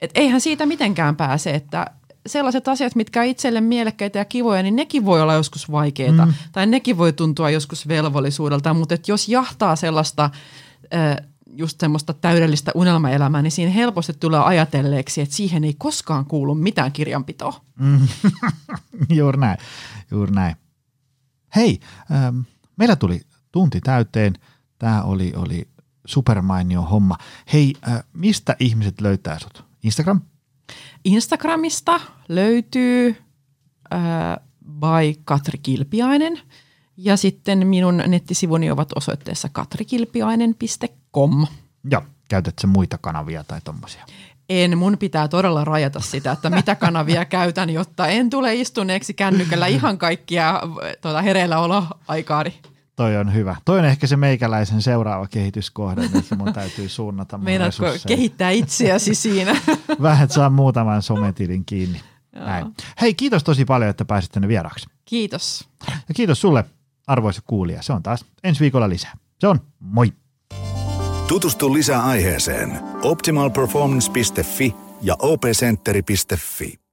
Et eihän siitä mitenkään pääse, että sellaiset asiat, mitkä on itselle mielekkäitä ja kivoja, niin nekin voi olla joskus vaikeita. Mm. Tai nekin voi tuntua joskus velvollisuudelta, mutta et jos jahtaa sellaista just semmoista täydellistä unelmaelämää, niin siinä helposti tulee ajatelleeksi, että siihen ei koskaan kuulu mitään kirjanpitoa. Mm. juuri näin, juuri näin. Hei, ähm, meillä tuli tunti täyteen. Tämä oli, oli supermainio homma. Hei, äh, mistä ihmiset löytää sut? Instagram? Instagramista löytyy äh, by Katri Kilpiainen ja sitten minun nettisivuni ovat osoitteessa katrikilpiainen.com. Ja käytät se muita kanavia tai tommosia? En, mun pitää todella rajata sitä, että mitä kanavia käytän, jotta en tule istuneeksi kännykällä ihan kaikkia tuota, hereillä aikaani. Toi on hyvä. Toi on ehkä se meikäläisen seuraava kehityskohde, että mun täytyy suunnata mun Meinaatko kehittää itseäsi siinä? Vähän, saa muutaman sometilin kiinni. Näin. Hei, kiitos tosi paljon, että pääsit tänne vieraaksi. Kiitos. Ja kiitos sulle, arvoisa kuulija. Se on taas ensi viikolla lisää. Se on moi. Tutustu lisää aiheeseen optimalperformance.fi ja opcenteri.fi.